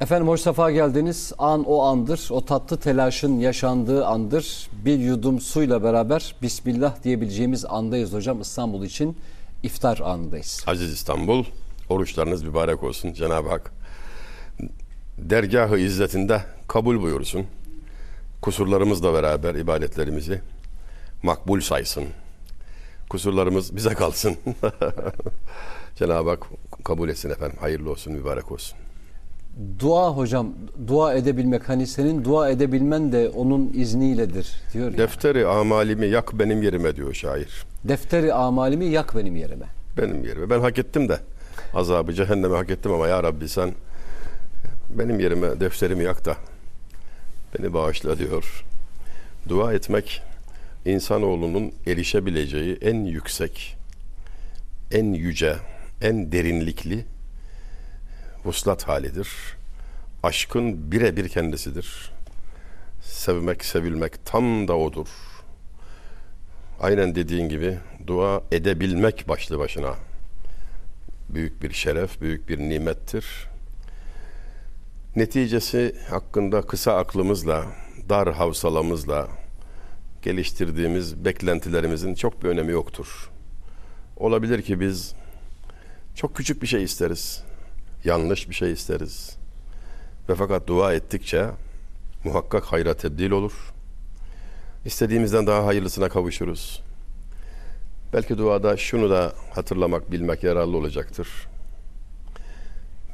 Efendim hoş sefa geldiniz. An o andır. O tatlı telaşın yaşandığı andır. Bir yudum suyla beraber Bismillah diyebileceğimiz andayız hocam. İstanbul için iftar anındayız. Aziz İstanbul, oruçlarınız mübarek olsun. Cenab-ı Hak dergahı izzetinde kabul buyursun. Kusurlarımızla beraber ibadetlerimizi makbul saysın. Kusurlarımız bize kalsın. Cenab-ı Hak kabul etsin efendim. Hayırlı olsun, mübarek olsun. Dua hocam, dua edebilmek hani senin dua edebilmen de onun izniyledir diyor. Defteri amalimi yak benim yerime diyor şair. Defteri amalimi yak benim yerime. Benim yerime. Ben hak ettim de azabı cehenneme hak ettim ama ya Rabbi sen benim yerime defterimi yak da beni bağışla diyor. Dua etmek insanoğlunun erişebileceği en yüksek, en yüce, en derinlikli vuslat halidir. Aşkın birebir kendisidir. Sevmek, sevilmek tam da odur. Aynen dediğin gibi dua edebilmek başlı başına büyük bir şeref, büyük bir nimettir. Neticesi hakkında kısa aklımızla, dar havsalamızla geliştirdiğimiz beklentilerimizin çok bir önemi yoktur. Olabilir ki biz çok küçük bir şey isteriz. Yanlış bir şey isteriz. Ve fakat dua ettikçe muhakkak hayra tebdil olur. İstediğimizden daha hayırlısına kavuşuruz. Belki duada şunu da hatırlamak, bilmek yararlı olacaktır.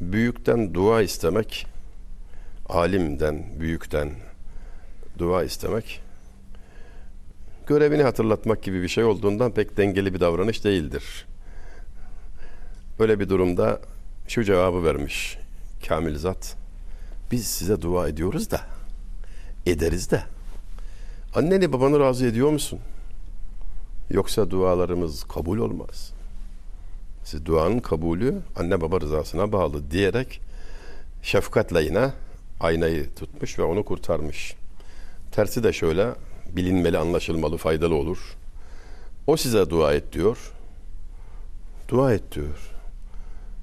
Büyükten dua istemek, alimden, büyükten dua istemek, görevini hatırlatmak gibi bir şey olduğundan pek dengeli bir davranış değildir. Öyle bir durumda şu cevabı vermiş Kamil Zat. Biz size dua ediyoruz da, ederiz de. Anneni babanı razı ediyor musun? Yoksa dualarımız kabul olmaz. Siz duanın kabulü anne baba rızasına bağlı diyerek şefkatle yine aynayı tutmuş ve onu kurtarmış. Tersi de şöyle bilinmeli, anlaşılmalı, faydalı olur. O size dua et diyor. Dua et diyor.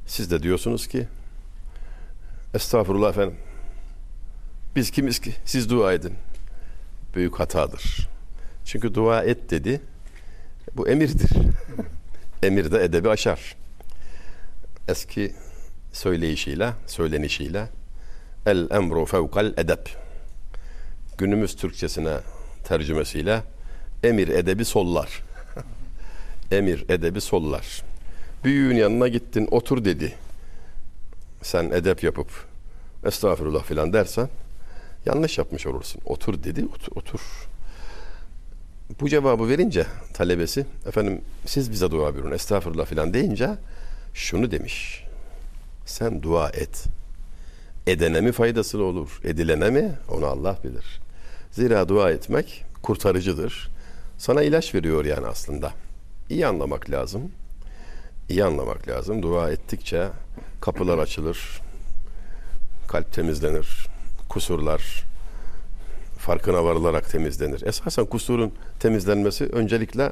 Siz de diyorsunuz ki Estağfurullah efendim. Biz kimiz ki? Siz dua edin. Büyük hatadır. Çünkü dua et dedi. Bu emirdir. Emir de edebi aşar. Eski söyleyişiyle, söylenişiyle el emru fevkal edep. Günümüz Türkçesine tercümesiyle emir edebi sollar. emir edebi sollar. Büyüğün yanına gittin otur dedi. Sen edep yapıp estağfurullah filan dersen yanlış yapmış olursun. Otur dedi otur. otur. Bu cevabı verince talebesi efendim siz bize dua buyurun estağfurullah filan deyince şunu demiş. Sen dua et. Edene mi faydası olur, edilene mi? Onu Allah bilir. Zira dua etmek kurtarıcıdır. Sana ilaç veriyor yani aslında. İyi anlamak lazım. İyi anlamak lazım. Dua ettikçe kapılar açılır. Kalp temizlenir. Kusurlar farkına varılarak temizlenir. Esasen kusurun temizlenmesi öncelikle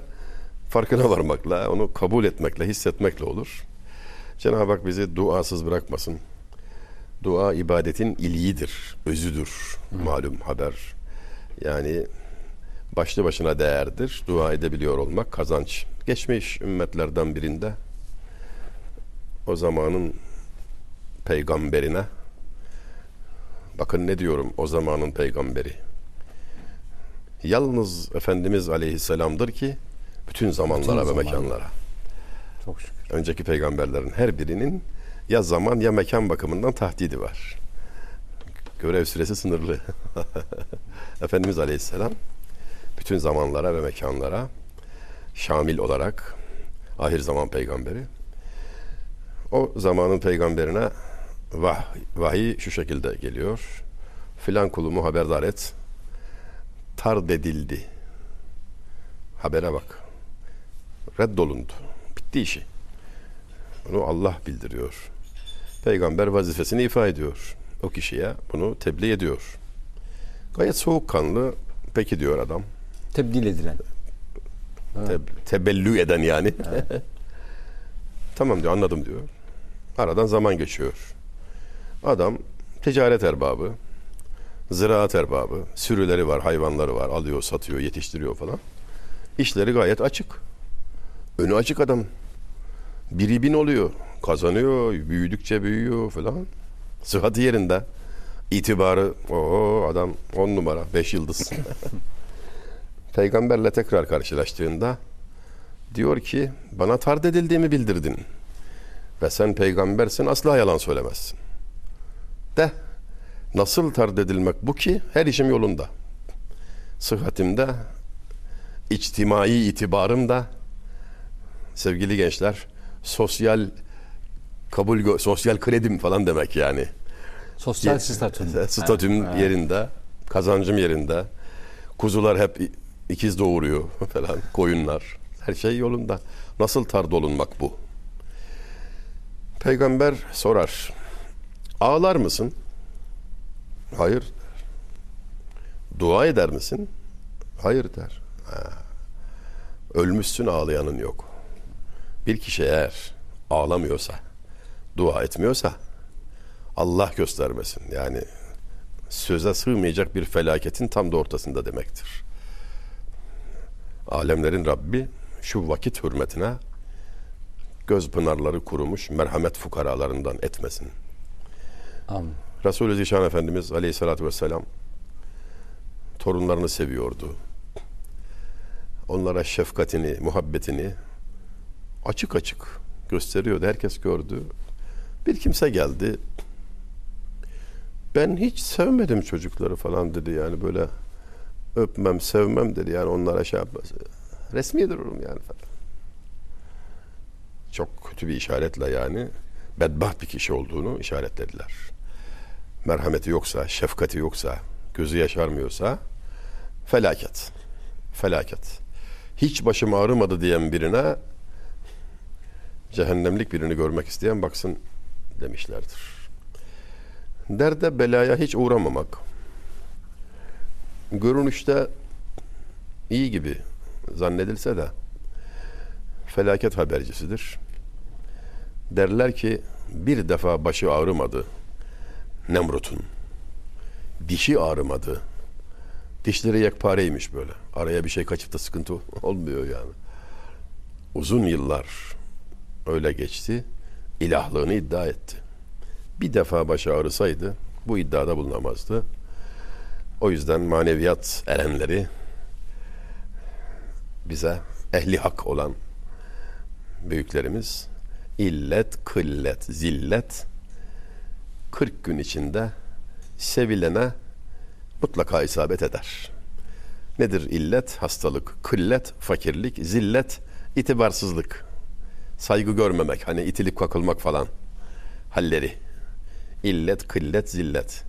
farkına varmakla, onu kabul etmekle, hissetmekle olur. Cenab-ı Hak bizi duasız bırakmasın. Dua ibadetin iliğidir, özüdür. Malum haber. Yani başlı başına değerdir. Dua edebiliyor olmak kazanç. Geçmiş ümmetlerden birinde o zamanın peygamberine bakın ne diyorum o zamanın peygamberi yalnız Efendimiz Aleyhisselam'dır ki bütün zamanlara bütün ve mekanlara. Çok şükür. Önceki peygamberlerin her birinin ya zaman ya mekan bakımından tahdidi var. Görev süresi sınırlı. Efendimiz Aleyhisselam bütün zamanlara ve mekanlara şamil olarak ahir zaman peygamberi. O zamanın peygamberine vah, vahiy şu şekilde geliyor. Filan kulumu haberdar et tard edildi. Habere bak. Reddolundu. Bitti işi. Bunu Allah bildiriyor. Peygamber vazifesini ifa ediyor. O kişiye bunu tebliğ ediyor. Gayet soğukkanlı peki diyor adam. Tebdil edilen. Te, tebellü eden yani. Tamam diyor anladım diyor. Aradan zaman geçiyor. Adam ticaret erbabı, ziraat erbabı, sürüleri var, hayvanları var, alıyor, satıyor, yetiştiriyor falan. İşleri gayet açık. Önü açık adam. Biri bin oluyor, kazanıyor, büyüdükçe büyüyor falan. Sıhhati yerinde. İtibarı, o adam on numara, beş yıldız. Peygamberle tekrar karşılaştığında diyor ki bana tard edildiğimi bildirdin. Ve sen peygambersin asla yalan söylemezsin. De nasıl tard edilmek bu ki her işim yolunda. Sıhhatimde, içtimai itibarımda sevgili gençler sosyal kabul sosyal kredim falan demek yani. Sosyal Ye- statün. Statüm Ha, ha. yerinde, kazancım yerinde. Kuzular hep ikiz doğuruyor falan, koyunlar. Her şey yolunda. Nasıl tard olunmak bu? Peygamber sorar. Ağlar mısın? Hayır der. Dua eder misin? Hayır der. Ha. Ölmüşsün ağlayanın yok. Bir kişi eğer ağlamıyorsa, dua etmiyorsa Allah göstermesin. Yani söze sığmayacak bir felaketin tam da ortasında demektir. Alemlerin Rabbi şu vakit hürmetine göz pınarları kurumuş merhamet fukaralarından etmesin. Amin. Resulü Zişan Efendimiz Aleyhisselatü Vesselam torunlarını seviyordu. Onlara şefkatini, muhabbetini açık açık gösteriyordu. Herkes gördü. Bir kimse geldi. Ben hiç sevmedim çocukları falan dedi yani böyle öpmem, sevmem dedi yani onlara şey yapmaz. Resmi dururum yani falan. Çok kötü bir işaretle yani bedbaht bir kişi olduğunu işaretlediler merhameti yoksa, şefkati yoksa, gözü yaşarmıyorsa felaket. Felaket. Hiç başım ağrımadı diyen birine cehennemlik birini görmek isteyen baksın demişlerdir. Derde belaya hiç uğramamak. Görünüşte iyi gibi zannedilse de felaket habercisidir. Derler ki bir defa başı ağrımadı Nemrut'un. Dişi ağrımadı. Dişleri yekpareymiş böyle. Araya bir şey kaçıp da sıkıntı olmuyor yani. Uzun yıllar öyle geçti. İlahlığını iddia etti. Bir defa başı ağrısaydı bu iddiada bulunamazdı. O yüzden maneviyat erenleri bize ehli hak olan büyüklerimiz illet, kıllet, zillet 40 gün içinde sevilene mutlaka isabet eder. Nedir illet? Hastalık. Kıllet, fakirlik. Zillet, itibarsızlık. Saygı görmemek. Hani itilip kakılmak falan. Halleri. İllet, kıllet, zillet.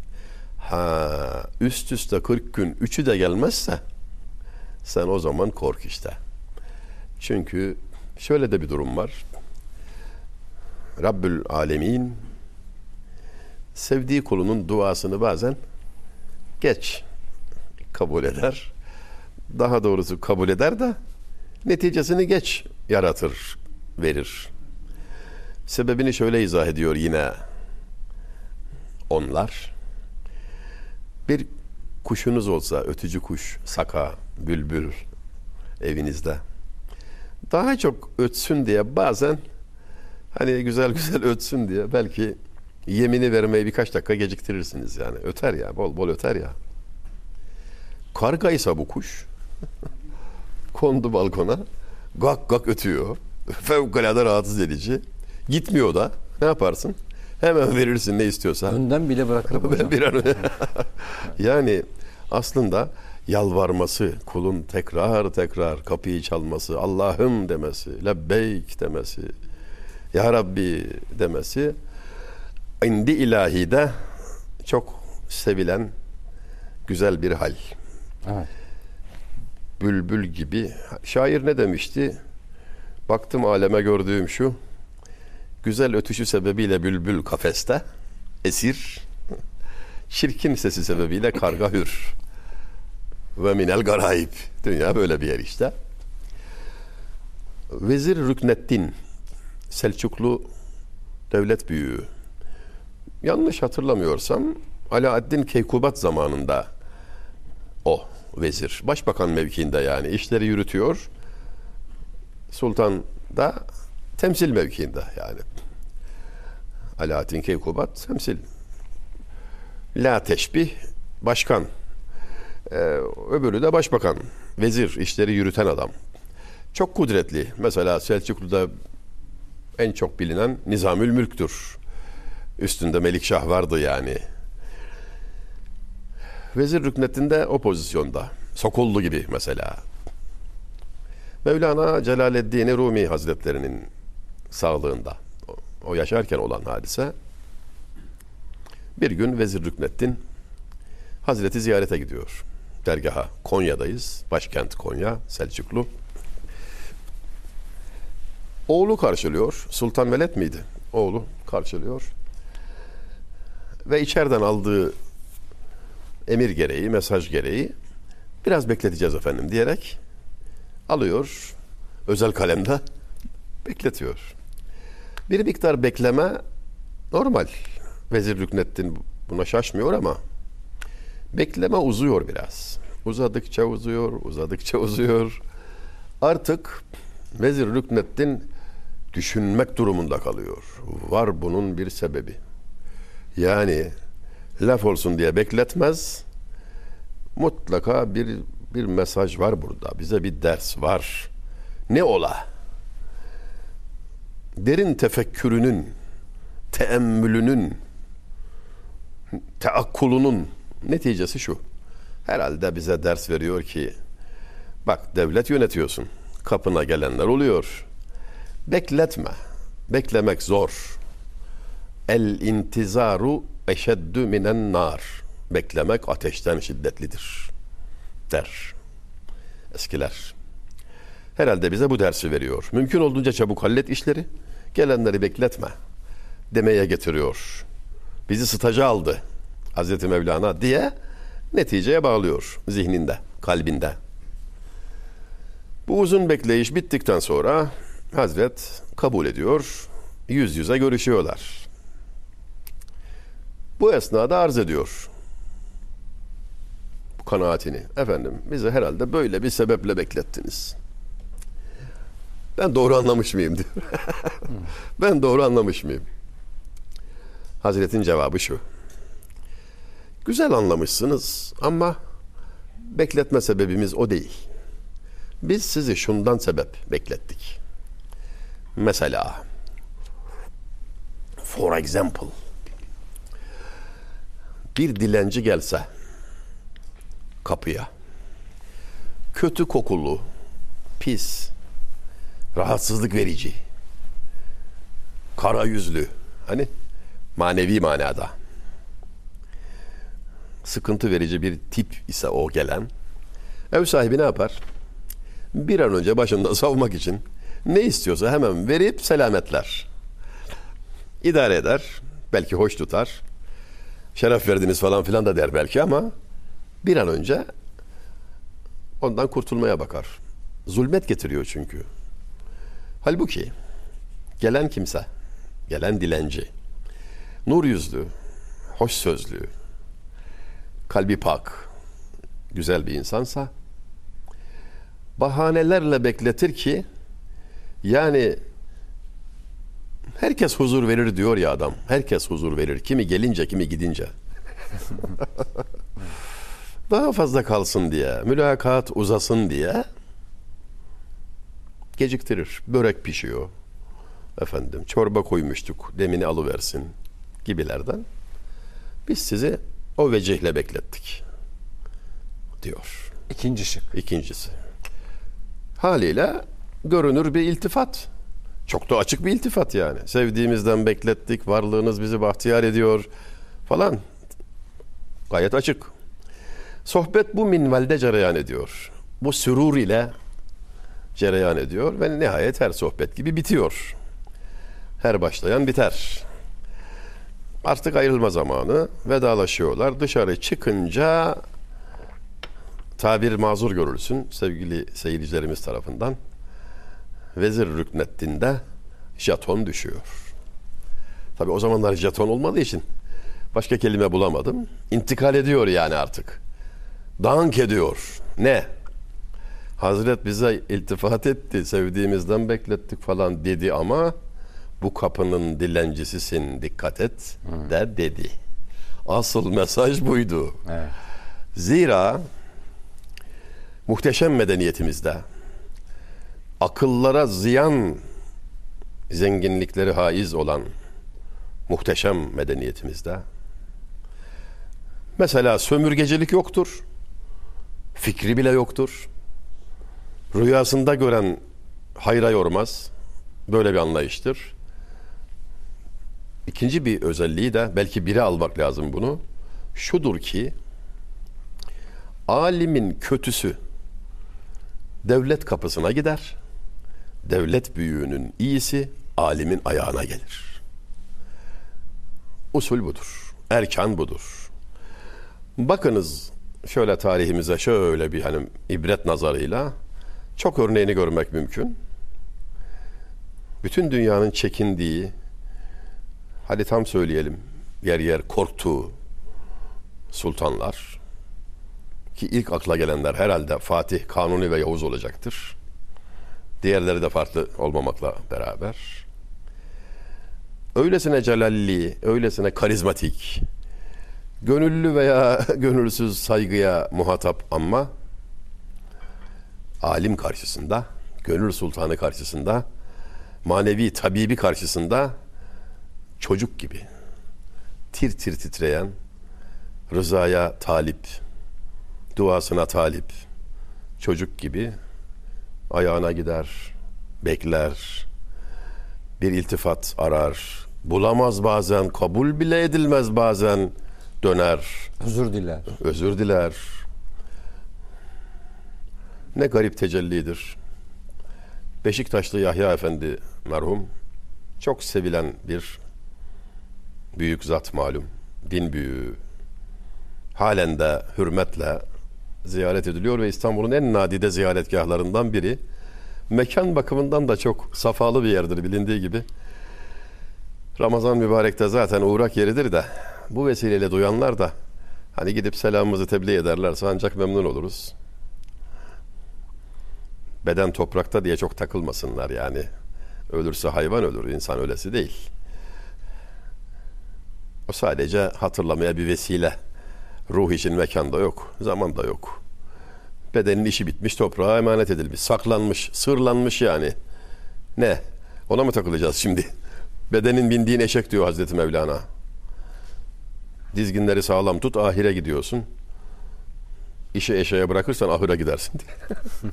Ha, üst üste 40 gün üçü de gelmezse sen o zaman kork işte. Çünkü şöyle de bir durum var. Rabbül Alemin sevdiği kulunun duasını bazen geç kabul eder. Daha doğrusu kabul eder de neticesini geç yaratır, verir. Sebebini şöyle izah ediyor yine onlar. Bir kuşunuz olsa, ötücü kuş, saka, bülbül evinizde. Daha çok ötsün diye bazen hani güzel güzel ötsün diye belki yemini vermeyi birkaç dakika geciktirirsiniz yani. Öter ya, bol bol öter ya. Kargaysa bu kuş kondu balkona gak gak ötüyor. Fevkalade rahatsız edici. Gitmiyor da ne yaparsın? Hemen verirsin ne istiyorsa. Önden bile bırakırım hocam. bir an yani aslında yalvarması, kulun tekrar tekrar kapıyı çalması, Allah'ım demesi, lebbeyk demesi, Ya Rabbi demesi indi ilahide çok sevilen güzel bir hal. Evet. Bülbül gibi. Şair ne demişti? Baktım aleme gördüğüm şu. Güzel ötüşü sebebiyle bülbül kafeste esir. Çirkin sesi sebebiyle karga hür. Ve minel garayip. Dünya böyle bir yer işte. Vezir Rükneddin Selçuklu devlet büyüğü yanlış hatırlamıyorsam Alaaddin Keykubat zamanında o vezir. Başbakan mevkiinde yani işleri yürütüyor. Sultan da temsil mevkiinde yani. Alaaddin Keykubat temsil. La teşbih başkan. Ee, öbürü de başbakan. Vezir işleri yürüten adam. Çok kudretli. Mesela Selçuklu'da en çok bilinen Nizamül Mülk'tür. Üstünde Melikşah vardı yani. Vezir rüknetinde o pozisyonda. Sokullu gibi mesela. Mevlana Celaleddin Rumi Hazretlerinin sağlığında. O, yaşarken olan hadise. Bir gün Vezir Rükneddin Hazreti ziyarete gidiyor. Dergaha Konya'dayız. Başkent Konya, Selçuklu. Oğlu karşılıyor. Sultan Veled miydi? Oğlu karşılıyor. Ve içeriden aldığı emir gereği, mesaj gereği biraz bekleteceğiz efendim diyerek alıyor. Özel kalemde bekletiyor. Bir miktar bekleme normal. Vezir Rükneddin buna şaşmıyor ama bekleme uzuyor biraz. Uzadıkça uzuyor, uzadıkça uzuyor. Artık Vezir Rükneddin düşünmek durumunda kalıyor. Var bunun bir sebebi. Yani laf olsun diye bekletmez. Mutlaka bir bir mesaj var burada. Bize bir ders var. Ne ola? Derin tefekkürünün, teemmülünün, teakkulunun neticesi şu. Herhalde bize ders veriyor ki bak devlet yönetiyorsun. Kapına gelenler oluyor. Bekletme. Beklemek zor. El intizaru eşeddü minen nar. Beklemek ateşten şiddetlidir. Der. Eskiler. Herhalde bize bu dersi veriyor. Mümkün olduğunca çabuk hallet işleri. Gelenleri bekletme. Demeye getiriyor. Bizi sıtaca aldı. Hazreti Mevlana diye neticeye bağlıyor zihninde, kalbinde. Bu uzun bekleyiş bittikten sonra Hazret kabul ediyor. Yüz yüze görüşüyorlar. Bu esnada arz ediyor bu kanaatini. Efendim bizi herhalde böyle bir sebeple beklettiniz. Ben doğru anlamış mıyım diyor. ben doğru anlamış mıyım? Hazretin cevabı şu. Güzel anlamışsınız ama bekletme sebebimiz o değil. Biz sizi şundan sebep beklettik. Mesela for example bir dilenci gelse kapıya kötü kokulu, pis, rahatsızlık verici, kara yüzlü, hani manevi manada sıkıntı verici bir tip ise o gelen ev sahibi ne yapar? Bir an önce başında savmak için ne istiyorsa hemen verip selametler. İdare eder, belki hoş tutar. Şeref verdiniz falan filan da der belki ama bir an önce ondan kurtulmaya bakar. Zulmet getiriyor çünkü. Halbuki gelen kimse, gelen dilenci, nur yüzlü, hoş sözlü, kalbi pak, güzel bir insansa bahanelerle bekletir ki yani herkes huzur verir diyor ya adam. Herkes huzur verir. Kimi gelince kimi gidince. Daha fazla kalsın diye, mülakat uzasın diye geciktirir. Börek pişiyor. Efendim çorba koymuştuk demini alıversin gibilerden. Biz sizi o vecihle beklettik diyor. İkinci şık. İkincisi. Haliyle görünür bir iltifat. Çok da açık bir iltifat yani. Sevdiğimizden beklettik, varlığınız bizi bahtiyar ediyor falan. Gayet açık. Sohbet bu minvalde cereyan ediyor. Bu sürur ile cereyan ediyor ve nihayet her sohbet gibi bitiyor. Her başlayan biter. Artık ayrılma zamanı. Vedalaşıyorlar. Dışarı çıkınca tabir mazur görülsün sevgili seyircilerimiz tarafından. Vezir Rükneddin'de jeton düşüyor. Tabi o zamanlar jeton olmadığı için Başka kelime bulamadım. İntikal ediyor yani artık. Dank ediyor. Ne? Hazret bize iltifat etti, sevdiğimizden beklettik falan dedi ama bu kapının dilencisisin dikkat et de dedi. Asıl mesaj buydu. Evet. Zira muhteşem medeniyetimizde akıllara ziyan zenginlikleri haiz olan muhteşem medeniyetimizde mesela sömürgecilik yoktur. Fikri bile yoktur. Rüyasında gören hayra yormaz. Böyle bir anlayıştır. İkinci bir özelliği de belki biri almak lazım bunu. Şudur ki alimin kötüsü devlet kapısına gider. Devlet büyüğünün iyisi alimin ayağına gelir. Usul budur. Erkan budur. Bakınız şöyle tarihimize şöyle bir hani ibret nazarıyla çok örneğini görmek mümkün. Bütün dünyanın çekindiği, hadi tam söyleyelim, yer yer korktuğu sultanlar, ki ilk akla gelenler herhalde Fatih, Kanuni ve Yavuz olacaktır. Diğerleri de farklı olmamakla beraber. Öylesine celalli, öylesine karizmatik, gönüllü veya gönülsüz saygıya muhatap ama alim karşısında, gönül sultanı karşısında, manevi tabibi karşısında çocuk gibi tir tir titreyen, rızaya talip, duasına talip, çocuk gibi ayağına gider, bekler, bir iltifat arar, bulamaz bazen, kabul bile edilmez bazen, döner, Huzur diler. özür diler. Ne garip tecellidir. Beşiktaşlı Yahya Efendi merhum çok sevilen bir büyük zat malum. Din büyüğü. Halen de hürmetle ziyaret ediliyor ve İstanbul'un en nadide ziyaretgahlarından biri. Mekan bakımından da çok safalı bir yerdir bilindiği gibi. Ramazan mübarekte zaten uğrak yeridir de bu vesileyle duyanlar da hani gidip selamımızı tebliğ ederlerse ancak memnun oluruz. Beden toprakta diye çok takılmasınlar yani. Ölürse hayvan ölür, insan ölesi değil. O sadece hatırlamaya bir vesile. Ruh için mekanda yok, zaman da yok. Bedenin işi bitmiş, toprağa emanet edilmiş, saklanmış, sırlanmış yani. Ne? Ona mı takılacağız şimdi? Bedenin bindiğin eşek diyor Hazreti Mevlana. Dizginleri sağlam tut, ahire gidiyorsun. İşi eşeğe bırakırsan ahıra gidersin diye.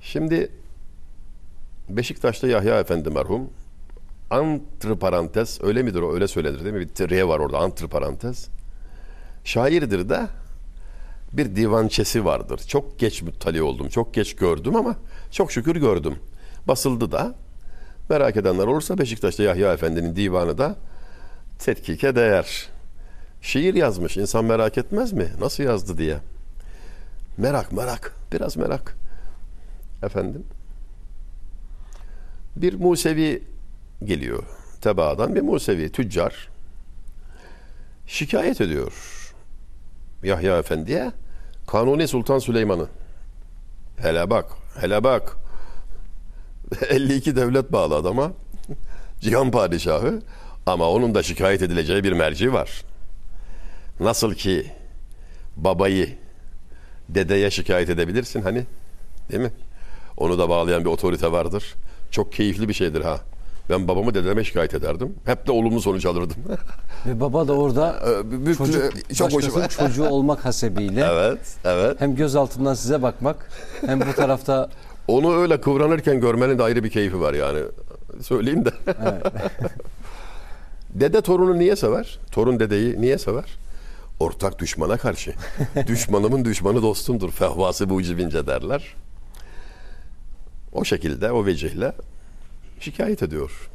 Şimdi Beşiktaş'ta Yahya Efendi merhum antiparantez öyle midir o öyle söylenir değil mi? Bir triye var orada antiparantez. Şairdir de bir divançesi vardır. Çok geç muttali oldum. Çok geç gördüm ama çok şükür gördüm. Basıldı da. Merak edenler olursa Beşiktaş'ta Yahya Efendi'nin divanı da tetkike değer. Şiir yazmış. İnsan merak etmez mi? Nasıl yazdı diye. Merak merak. Biraz merak. Efendim. Bir Musevi geliyor. Tebaadan bir Musevi tüccar. Şikayet ediyor. Yahya Efendi'ye Kanuni Sultan Süleyman'ı. Hele bak, hele bak. 52 devlet bağlı adama. Cihan padişahı. Ama onun da şikayet edileceği bir merci var. Nasıl ki babayı dedeye şikayet edebilirsin hani. Değil mi? Onu da bağlayan bir otorite vardır. Çok keyifli bir şeydir ha. Ben babamı dedeme şikayet ederdim. Hep de olumlu sonuç alırdım. Ve baba da orada Ee, büyük- çocuk, çok başkasının çocuğu olmak hasebiyle evet, evet. hem göz altından size bakmak hem bu tarafta Onu öyle kıvranırken görmenin de ayrı bir keyfi var yani. Söyleyeyim de. Dede torunu niye sever? Torun dedeyi niye sever? Ortak düşmana karşı. Düşmanımın düşmanı dostumdur. Fehvası bu ucubince derler. O şekilde, o vecihle şikayet ediyor.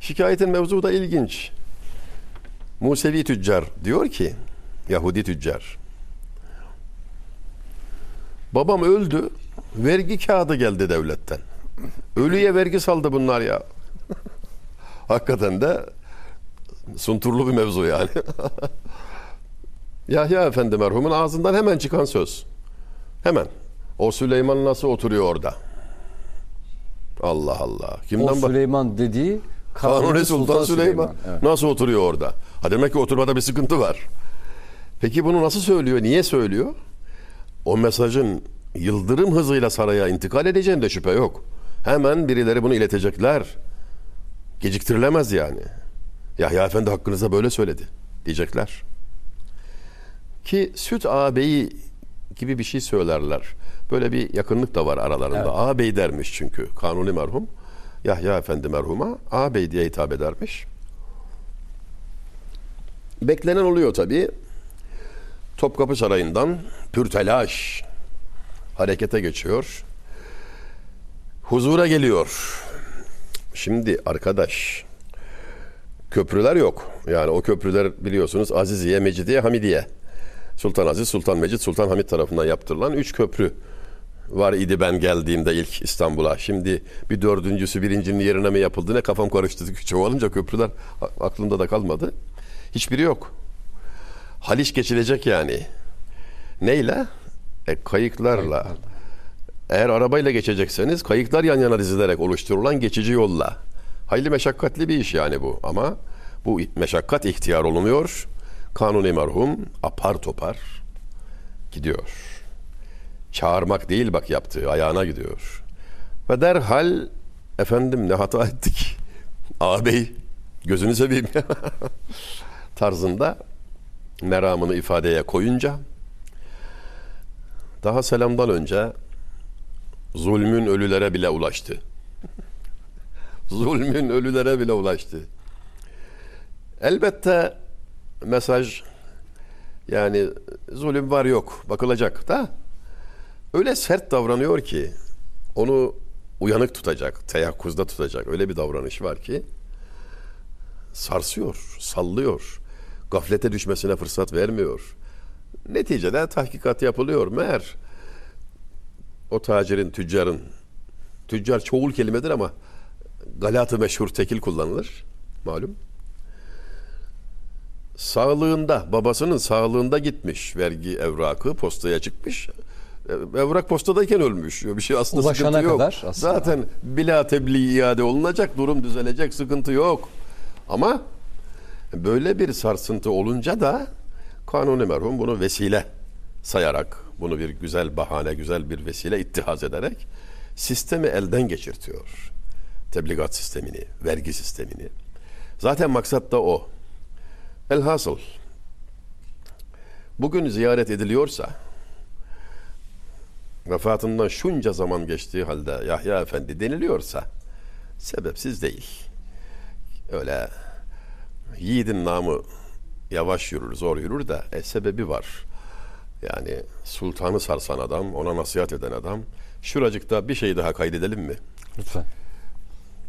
Şikayetin mevzu da ilginç. Musevi tüccar diyor ki, Yahudi tüccar. Babam öldü, vergi kağıdı geldi devletten. Ölüye vergi saldı bunlar ya. Hakikaten de Sunturlu bir mevzu yani. Yahya Efendi merhumun ağzından hemen çıkan söz. Hemen. O Süleyman nasıl oturuyor orada? Allah Allah. O Kimden bak? Süleyman dediği Kanuni Sultan, Süleyman. Evet. Nasıl oturuyor orada? Ha demek ki oturmada bir sıkıntı var. Peki bunu nasıl söylüyor? Niye söylüyor? O mesajın yıldırım hızıyla saraya intikal edeceğinde şüphe yok. Hemen birileri bunu iletecekler. Geciktirilemez yani. Yahya Efendi hakkınızda böyle söyledi diyecekler. Ki süt ağabeyi gibi bir şey söylerler. Böyle bir yakınlık da var aralarında. Evet. Ağabey dermiş çünkü Kanuni merhum. Yahya Efendi merhuma ağabey diye hitap edermiş. Beklenen oluyor tabii. Topkapı Sarayı'ndan pürtelaş harekete geçiyor. Huzura geliyor. Şimdi arkadaş köprüler yok. Yani o köprüler biliyorsunuz Aziziye, Mecidiye, Hamidiye. Sultan Aziz, Sultan Mecid, Sultan Hamid tarafından yaptırılan üç köprü var idi ben geldiğimde ilk İstanbul'a. Şimdi bir dördüncüsü birincinin yerine mi yapıldı ne kafam karıştı. Olunca köprüler aklımda da kalmadı. Hiçbiri yok. Haliç geçilecek yani. Neyle? E, kayıklarla. Eğer arabayla geçecekseniz kayıklar yan yana dizilerek oluşturulan geçici yolla. Hayli meşakkatli bir iş yani bu ama bu meşakkat ihtiyar olunuyor. Kanuni merhum apar topar gidiyor. Çağırmak değil bak yaptığı ayağına gidiyor. Ve derhal efendim ne hata ettik. Ağabey gözünü seveyim tarzında meramını ifadeye koyunca daha selamdan önce zulmün ölülere bile ulaştı. zulmün ölülere bile ulaştı. Elbette mesaj yani zulüm var yok bakılacak da öyle sert davranıyor ki onu uyanık tutacak, teyakkuzda tutacak öyle bir davranış var ki sarsıyor, sallıyor. Gaflete düşmesine fırsat vermiyor. Neticede tahkikat yapılıyor. Meğer o tacirin, tüccarın, tüccar çoğul kelimedir ama galatı meşhur tekil kullanılır. Malum. Sağlığında, babasının sağlığında gitmiş vergi evrakı postaya çıkmış. E, Evrak postadayken ölmüş. Bir şey aslında Ulaşana sıkıntı yok. kadar aslında. Zaten bila tebliğ iade olunacak, durum düzelecek, sıkıntı yok. Ama böyle bir sarsıntı olunca da Kanuni merhum bunu vesile sayarak, bunu bir güzel bahane, güzel bir vesile ittihaz ederek sistemi elden geçirtiyor. Tebligat sistemini, vergi sistemini. Zaten maksat da o. Elhasıl bugün ziyaret ediliyorsa vefatından şunca zaman geçtiği halde Yahya Efendi deniliyorsa sebepsiz değil. Öyle yiğidin namı yavaş yürür, zor yürür de e, sebebi var. Yani sultanı sarsan adam, ona nasihat eden adam. Şuracıkta bir şey daha kaydedelim mi? Lütfen.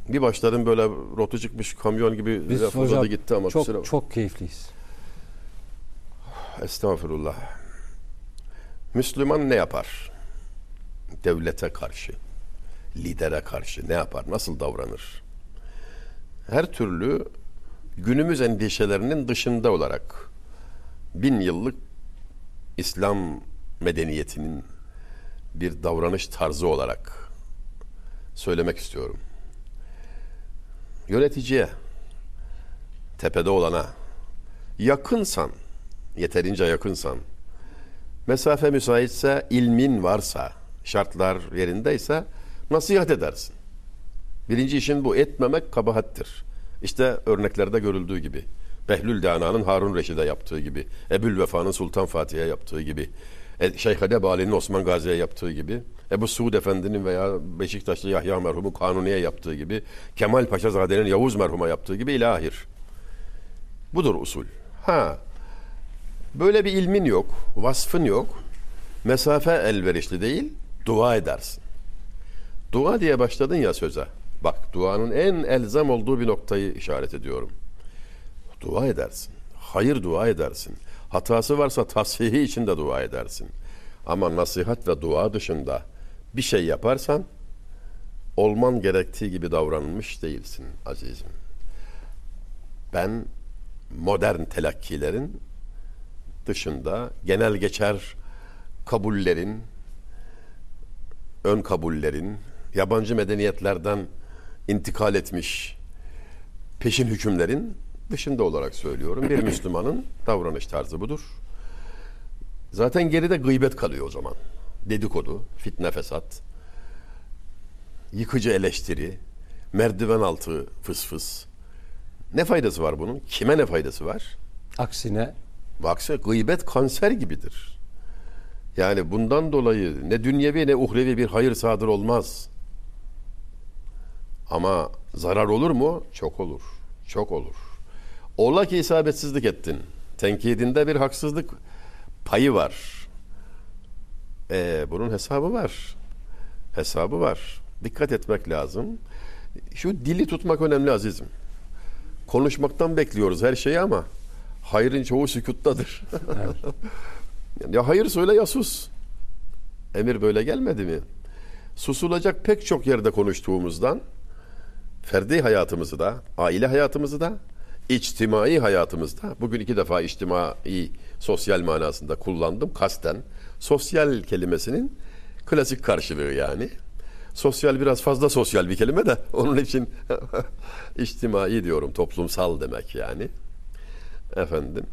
Bir başladım böyle rotu çıkmış kamyon gibi Biz laf hocam gitti ama çok kusura- çok keyifliyiz. Estağfurullah. Müslüman ne yapar? Devlete karşı, lidere karşı ne yapar? Nasıl davranır? Her türlü günümüz endişelerinin dışında olarak bin yıllık İslam medeniyetinin bir davranış tarzı olarak söylemek istiyorum. Yöneticiye, tepede olana, yakınsan, yeterince yakınsan, mesafe müsaitse, ilmin varsa, şartlar yerindeyse nasihat edersin. Birinci işin bu. Etmemek kabahattir. İşte örneklerde görüldüğü gibi. Behlül Dana'nın Harun Reşid'e yaptığı gibi. Ebul Vefa'nın Sultan Fatih'e yaptığı gibi. E, Şeyh Hadeb Ali'nin Osman Gazi'ye yaptığı gibi. Ebu Suud Efendi'nin veya Beşiktaşlı Yahya merhumu Kanuni'ye yaptığı gibi. Kemal Paşazade'nin Yavuz merhuma yaptığı gibi ilahir. Budur usul. Ha, böyle bir ilmin yok, vasfın yok. Mesafe elverişli değil, dua edersin. Dua diye başladın ya söze. Bak duanın en elzem olduğu bir noktayı işaret ediyorum. Dua edersin. Hayır dua edersin. Hatası varsa tasihi için de dua edersin. Ama nasihat ve dua dışında bir şey yaparsan olman gerektiği gibi davranmış değilsin azizim. Ben modern telakkilerin dışında genel geçer kabullerin, ön kabullerin, yabancı medeniyetlerden intikal etmiş peşin hükümlerin dışında olarak söylüyorum. Bir Müslümanın davranış tarzı budur. Zaten geride gıybet kalıyor o zaman. Dedikodu, fitne fesat, yıkıcı eleştiri, merdiven altı fıs fıs. Ne faydası var bunun? Kime ne faydası var? Aksine Baksa gıybet kanser gibidir. Yani bundan dolayı ne dünyevi ne uhrevi bir hayır sadır olmaz. Ama zarar olur mu? Çok olur. Çok olur. Ola ki isabetsizlik ettin. Tenkidinde bir haksızlık payı var. Ee, bunun hesabı var. Hesabı var. Dikkat etmek lazım. Şu dili tutmak önemli azizim. Konuşmaktan bekliyoruz her şeyi ama hayrın çoğu sükuttadır. ya hayır söyle ya sus. Emir böyle gelmedi mi? Susulacak pek çok yerde konuştuğumuzdan ferdi hayatımızı da, aile hayatımızı da, içtimai hayatımızda, bugün iki defa içtimai, sosyal manasında kullandım kasten. Sosyal kelimesinin klasik karşılığı yani. Sosyal biraz fazla sosyal bir kelime de onun için içtimai diyorum, toplumsal demek yani. Efendim,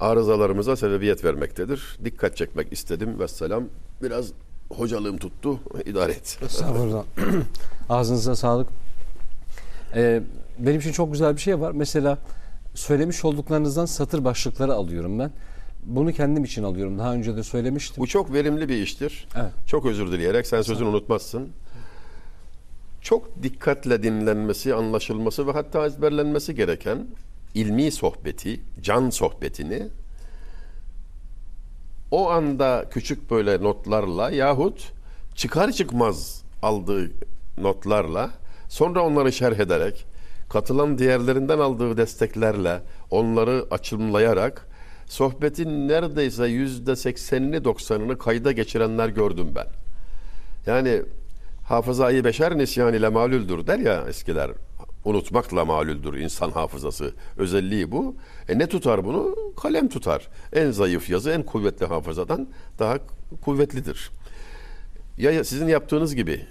arızalarımıza sebebiyet vermektedir. Dikkat çekmek istedim. Vesselam. Biraz hocalığım tuttu. idare et. Estağfurullah. Ağzınıza sağlık. Ee, benim için çok güzel bir şey var. Mesela söylemiş olduklarınızdan satır başlıkları alıyorum ben. Bunu kendim için alıyorum. Daha önce de söylemiştim. Bu çok verimli bir iştir. Evet. Çok özür dileyerek sen sözünü unutmazsın. Çok dikkatle dinlenmesi, anlaşılması ve hatta ezberlenmesi gereken ilmi sohbeti, can sohbetini o anda küçük böyle notlarla yahut çıkar çıkmaz aldığı notlarla sonra onları şerh ederek katılan diğerlerinden aldığı desteklerle onları açımlayarak sohbetin neredeyse yüzde seksenini doksanını kayda geçirenler gördüm ben. Yani hafızayı beşer nisyan ile malüldür der ya eskiler. Unutmakla malüldür insan hafızası. Özelliği bu. E ne tutar bunu? Kalem tutar. En zayıf yazı en kuvvetli hafızadan daha kuvvetlidir. Ya sizin yaptığınız gibi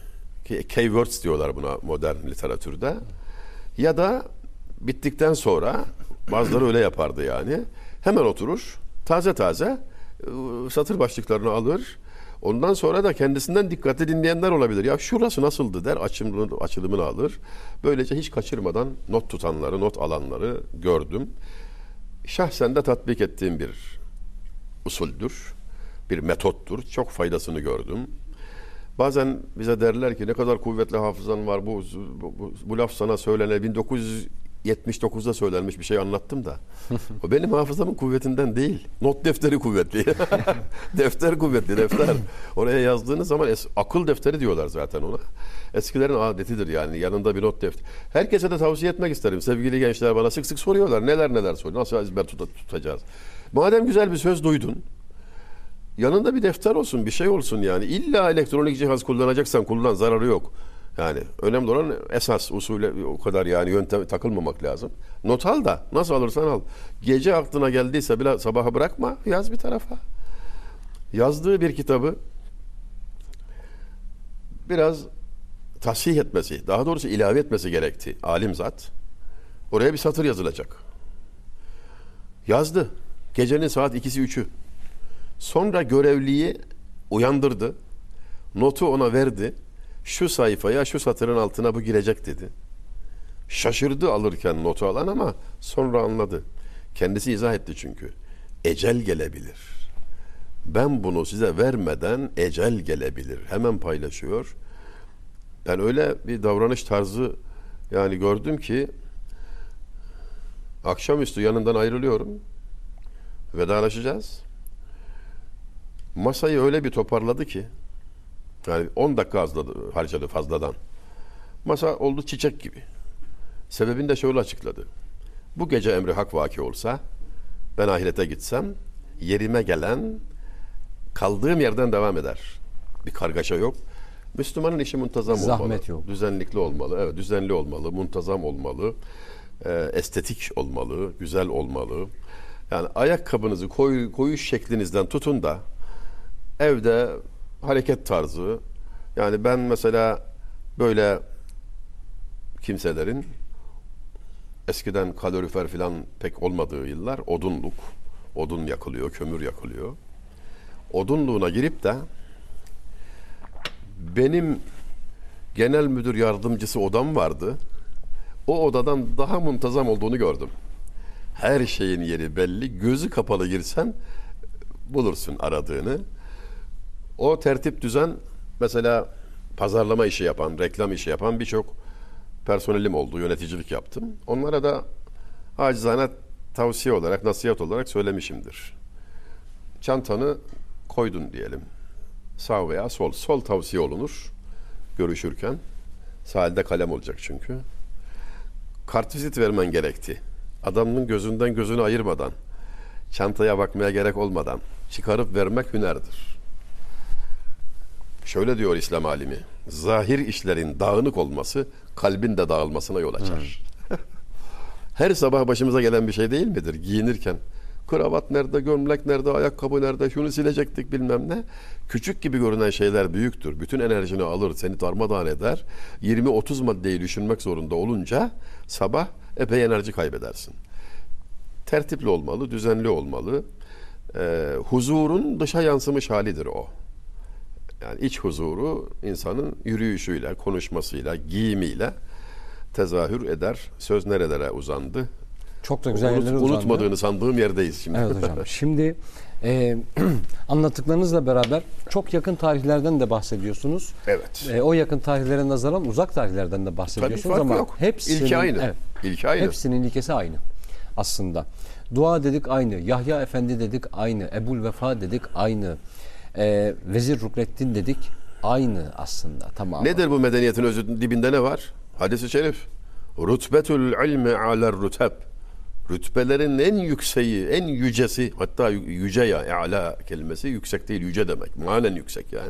keywords diyorlar buna modern literatürde. Ya da bittikten sonra bazıları öyle yapardı yani. Hemen oturur. Taze taze ıı, satır başlıklarını alır. Ondan sonra da kendisinden dikkatli dinleyenler olabilir. Ya şurası nasıldı der açılımını, açılımını alır. Böylece hiç kaçırmadan not tutanları, not alanları gördüm. Şahsen de tatbik ettiğim bir usuldür. Bir metottur. Çok faydasını gördüm. Bazen bize derler ki ne kadar kuvvetli hafızan var bu bu, bu, bu laf sana söylene 1979'da söylenmiş bir şey anlattım da. o benim hafızamın kuvvetinden değil. Not defteri kuvvetli. defter kuvvetli defter. Oraya yazdığınız zaman es, akıl defteri diyorlar zaten ona. Eskilerin adetidir yani yanında bir not defteri. Herkese de tavsiye etmek isterim. Sevgili gençler bana sık sık soruyorlar neler neler soruyor. Nasıl ezber tut tutacağız? Madem güzel bir söz duydun yanında bir defter olsun, bir şey olsun yani. İlla elektronik cihaz kullanacaksan kullan, zararı yok. Yani önemli olan esas usule o kadar yani yöntem takılmamak lazım. Not al da nasıl alırsan al. Gece aklına geldiyse bile sabaha bırakma, yaz bir tarafa. Yazdığı bir kitabı biraz tasih etmesi, daha doğrusu ilave etmesi gerekti. Alim zat. Oraya bir satır yazılacak. Yazdı. Gecenin saat ikisi üçü. Sonra görevliyi uyandırdı. Notu ona verdi. Şu sayfaya şu satırın altına bu girecek dedi. Şaşırdı alırken notu alan ama sonra anladı. Kendisi izah etti çünkü. Ecel gelebilir. Ben bunu size vermeden ecel gelebilir. Hemen paylaşıyor. Ben öyle bir davranış tarzı yani gördüm ki akşamüstü yanından ayrılıyorum. Vedalaşacağız masayı öyle bir toparladı ki yani 10 dakika azladı, harcadı fazladan. Masa oldu çiçek gibi. Sebebini de şöyle açıkladı. Bu gece emri hak vaki olsa ben ahirete gitsem yerime gelen kaldığım yerden devam eder. Bir kargaşa yok. Müslümanın işi muntazam Zahmet olmalı. yok. Düzenlikli olmalı. Evet, düzenli olmalı, muntazam olmalı. e, estetik olmalı, güzel olmalı. Yani ayakkabınızı koy, koyuş şeklinizden tutun da evde hareket tarzı yani ben mesela böyle kimselerin eskiden kalorifer falan pek olmadığı yıllar odunluk. Odun yakılıyor, kömür yakılıyor. Odunluğuna girip de benim genel müdür yardımcısı odam vardı. O odadan daha muntazam olduğunu gördüm. Her şeyin yeri belli. Gözü kapalı girsen bulursun aradığını. O tertip düzen mesela pazarlama işi yapan, reklam işi yapan birçok personelim oldu. Yöneticilik yaptım. Onlara da acizane tavsiye olarak, nasihat olarak söylemişimdir. Çantanı koydun diyelim. Sağ veya sol. Sol tavsiye olunur görüşürken. Sahilde kalem olacak çünkü. Kartvizit vermen gerekti. Adamın gözünden gözünü ayırmadan, çantaya bakmaya gerek olmadan çıkarıp vermek hünerdir. Şöyle diyor İslam alimi. Zahir işlerin dağınık olması kalbin de dağılmasına yol açar. Her sabah başımıza gelen bir şey değil midir? Giyinirken kravat nerede, gömlek nerede, ayakkabı nerede, şunu silecektik bilmem ne. Küçük gibi görünen şeyler büyüktür. Bütün enerjini alır, seni darmadağın eder. 20-30 maddeyi düşünmek zorunda olunca sabah epey enerji kaybedersin. Tertipli olmalı, düzenli olmalı. Ee, huzurun dışa yansımış halidir o. Yani iç huzuru insanın yürüyüşüyle, konuşmasıyla, giyimiyle tezahür eder. Söz nerelere uzandı? Çok da güzel Unut- yerlere uzandı. unutmadığını sandığım yerdeyiz şimdi. Evet hocam. Şimdi e, anlattıklarınızla beraber çok yakın tarihlerden de bahsediyorsunuz. Evet. E, o yakın tarihlere nazaran uzak tarihlerden de bahsediyorsunuz fark ama yok. hepsinin İlki aynı. Evet, İlki aynı. Hepsinin ilkesi aynı aslında. Dua dedik aynı, Yahya Efendi dedik aynı, Ebul Vefa dedik aynı, e, Vezir Rukneddin dedik aynı aslında tamam. Nedir bu medeniyetin özü dibinde ne var? Hadis-i şerif. Rutbetül ilmi aler ruteb. Rütbelerin en yükseği, en yücesi, hatta yü- yüce ya, ala kelimesi yüksek değil, yüce demek. Manen yüksek yani.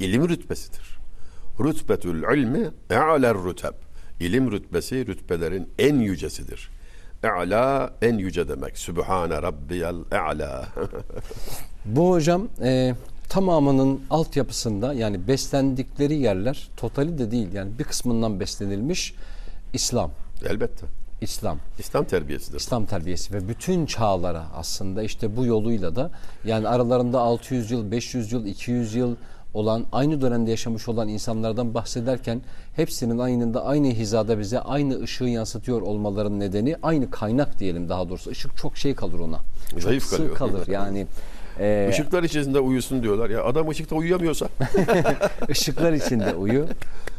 İlim rütbesidir. Rütbetül ilmi aler ruteb. İlim rütbesi rütbelerin en yücesidir. E'la en yüce demek. Sübhane rabbiyel e'la. Bu hocam e, tamamının altyapısında yani beslendikleri yerler totali de değil yani bir kısmından beslenilmiş İslam. Elbette. İslam. İslam terbiyesidir. İslam terbiyesi ve bütün çağlara aslında işte bu yoluyla da yani aralarında 600 yıl, 500 yıl, 200 yıl olan aynı dönemde yaşamış olan insanlardan bahsederken hepsinin aynında aynı hizada bize aynı ışığı yansıtıyor olmalarının nedeni aynı kaynak diyelim daha doğrusu. Işık çok şey kalır ona. Çok Zayıf sığ kalıyor. kalır yani. e, Işıklar içerisinde uyusun diyorlar. Ya adam ışıkta uyuyamıyorsa. ışıklar içinde uyu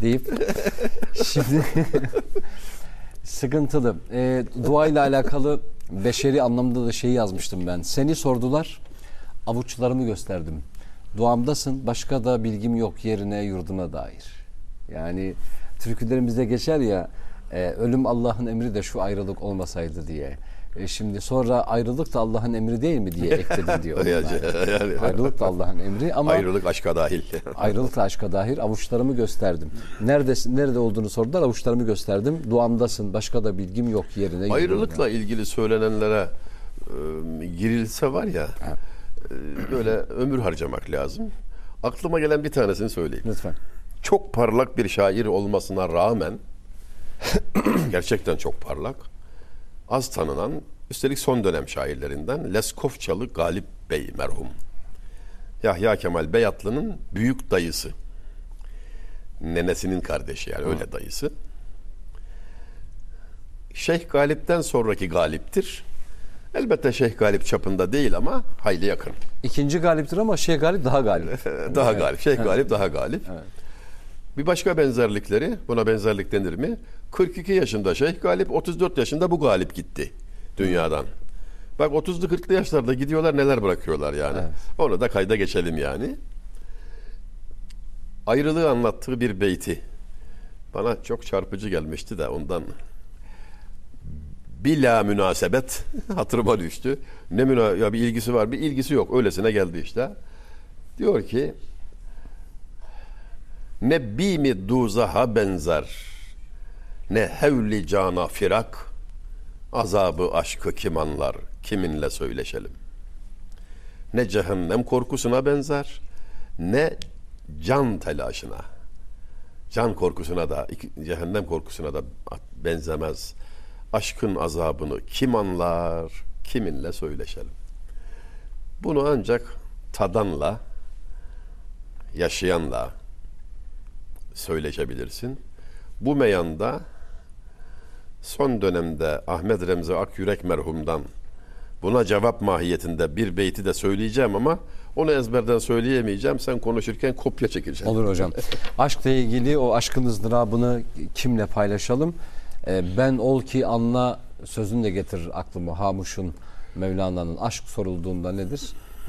deyip şimdi sıkıntılı. E, dua ile alakalı beşeri anlamda da şeyi yazmıştım ben. Seni sordular, avuçlarımı gösterdim. Duamdasın, başka da bilgim yok yerine yurduna dair. Yani türkülerimizde geçer ya, e, ölüm Allah'ın emri de şu ayrılık olmasaydı diye. E, şimdi sonra ayrılık da Allah'ın emri değil mi diye ekledim diyor. Yani- yani- Ayrılık da Allah'ın emri ama Ayrılık aşka dahil. Ayrılık da aşka dair avuçlarımı gösterdim. Neredesin, nerede olduğunu sordular, avuçlarımı gösterdim. Duamdasın, başka da bilgim yok yerine. Ayrılıkla ilgili söylenenlere e, girilse var ya e, böyle ömür harcamak lazım. Aklıma gelen bir tanesini söyleyeyim. Lütfen. Çok parlak bir şair olmasına rağmen gerçekten çok parlak. Az tanınan üstelik son dönem şairlerinden Leskovçalı Galip Bey merhum. Yahya Kemal Beyatlı'nın büyük dayısı. Nenesinin kardeşi yani öyle dayısı. Şeyh Galip'ten sonraki Galip'tir. Elbette Şeyh Galip çapında değil ama hayli yakın. İkinci galiptir ama şey galip daha galip. Daha galip. Şeyh Galip daha galip. Bir başka benzerlikleri, buna benzerlik denir mi? 42 yaşında Şeyh Galip, 34 yaşında bu Galip gitti dünyadan. Bak 30'lu 40'lı yaşlarda gidiyorlar neler bırakıyorlar yani. Evet. Onu da kayda geçelim yani. Ayrılığı anlattığı bir beyti. Bana çok çarpıcı gelmişti de ondan bila münasebet hatırıma düştü. Ne müna ya bir ilgisi var, bir ilgisi yok. Öylesine geldi işte. Diyor ki ne bimi duzaha benzer ne hevli cana firak Azabı aşkı kim anlar, kiminle söyleşelim. Ne cehennem korkusuna benzer, ne can telaşına. Can korkusuna da, cehennem korkusuna da benzemez. Aşkın azabını kim anlar, kiminle söyleşelim. Bunu ancak tadanla, yaşayanla söyleşebilirsin. Bu meyanda son dönemde Ahmet Remzi Akyürek merhumdan buna cevap mahiyetinde bir beyti de söyleyeceğim ama onu ezberden söyleyemeyeceğim. Sen konuşurken kopya çekeceğim. Olur hocam. Aşkla ilgili o aşkın ızdırabını kimle paylaşalım? Ee, ben ol ki anla sözünü de getirir aklıma. Hamuş'un Mevlana'nın aşk sorulduğunda nedir?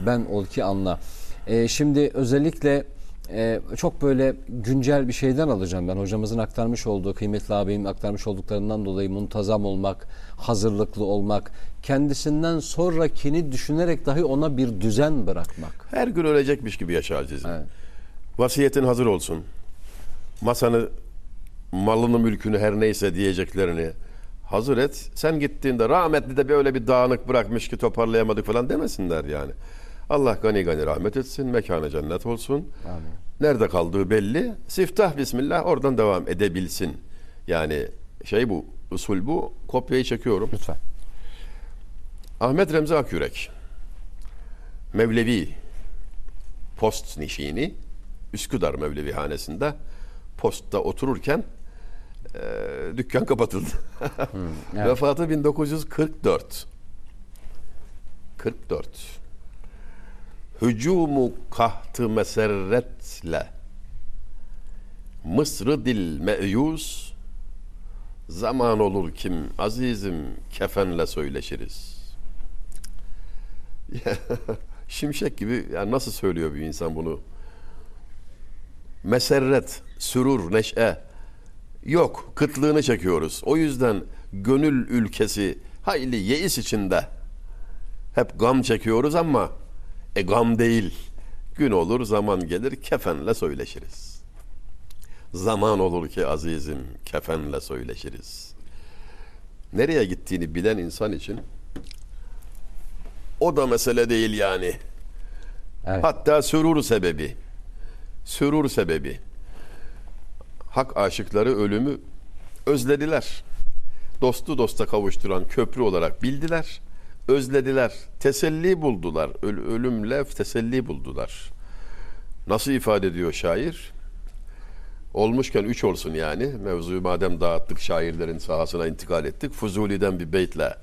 Ben ol ki anla. Ee, şimdi özellikle e, çok böyle güncel bir şeyden alacağım ben. Hocamızın aktarmış olduğu, kıymetli ağabeyimin aktarmış olduklarından dolayı muntazam olmak, hazırlıklı olmak, kendisinden sonrakini düşünerek dahi ona bir düzen bırakmak. Her gün ölecekmiş gibi yaşa azizim. Evet. Vasiyetin hazır olsun. Masanı, malını, mülkünü her neyse diyeceklerini hazır et. Sen gittiğinde rahmetli de böyle bir dağınık bırakmış ki toparlayamadık falan demesinler yani. Allah gani gani rahmet etsin, mekanı cennet olsun. Amin. Nerede kaldığı belli. Siftah bismillah oradan devam edebilsin. Yani şey bu, usul bu. Kopyayı çekiyorum. Lütfen. Ahmet Remzi Akyürek Mevlevi post nişini Üsküdar Mevlevi hanesinde postta otururken e, dükkan kapatıldı. evet. Vefatı 1944. 44. Hücumu kahtı meserretle Mısrı dil meyus Zaman olur kim azizim kefenle söyleşiriz. Şimşek gibi yani nasıl söylüyor bir insan bunu? Meserret, sürur, neşe yok. Kıtlığını çekiyoruz. O yüzden gönül ülkesi hayli yeis içinde. Hep gam çekiyoruz ama e gam değil. Gün olur zaman gelir kefenle söyleşiriz. Zaman olur ki azizim kefenle söyleşiriz. Nereye gittiğini bilen insan için o da mesele değil yani. Evet. Hatta sürur sebebi. Sürur sebebi. Hak aşıkları ölümü özlediler. Dostu dosta kavuşturan köprü olarak bildiler. Özlediler. Teselli buldular. Öl- ölümle teselli buldular. Nasıl ifade ediyor şair? Olmuşken üç olsun yani. Mevzuyu madem dağıttık şairlerin sahasına intikal ettik. Fuzuli'den bir beytle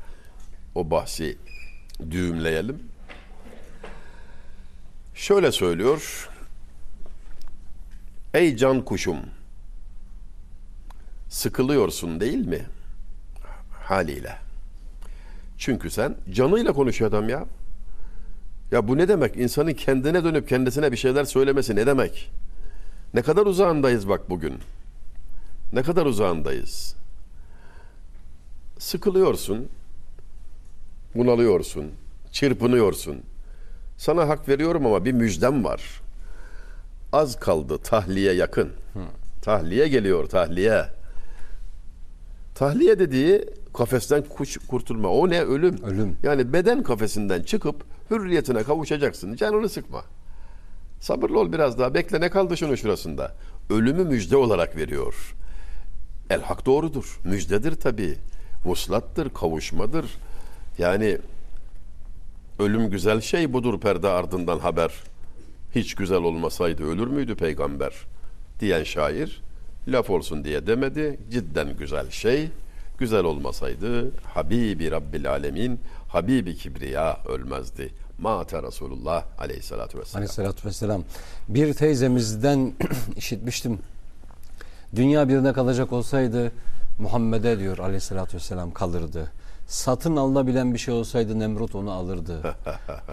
o bahsi düğümleyelim. Şöyle söylüyor. Ey can kuşum. Sıkılıyorsun değil mi? Haliyle. Çünkü sen canıyla konuşuyor adam ya. Ya bu ne demek? İnsanın kendine dönüp kendisine bir şeyler söylemesi ne demek? Ne kadar uzağındayız bak bugün. Ne kadar uzağındayız. Sıkılıyorsun, bunalıyorsun, çırpınıyorsun. Sana hak veriyorum ama bir müjdem var. Az kaldı tahliye yakın. Tahliye geliyor tahliye. Tahliye dediği kafesten kuş, kurtulma. O ne? Ölüm. Ölüm. Yani beden kafesinden çıkıp hürriyetine kavuşacaksın. Canını sıkma. Sabırlı ol biraz daha. Bekle ne kaldı şunun şurasında. Ölümü müjde olarak veriyor. El hak doğrudur. Müjdedir tabii. Vuslattır, kavuşmadır. Yani ölüm güzel şey budur perde ardından haber. Hiç güzel olmasaydı ölür müydü peygamber? Diyen şair laf olsun diye demedi. Cidden güzel şey. Güzel olmasaydı Habibi Rabbil Alemin, Habibi Kibriya ölmezdi. Mate Resulullah aleyhissalatü vesselam. Aleyhissalatü vesselam. Bir teyzemizden işitmiştim. Dünya birine kalacak olsaydı Muhammed'e diyor aleyhissalatü vesselam kalırdı. Satın alınabilen bir şey olsaydı Nemrut onu alırdı.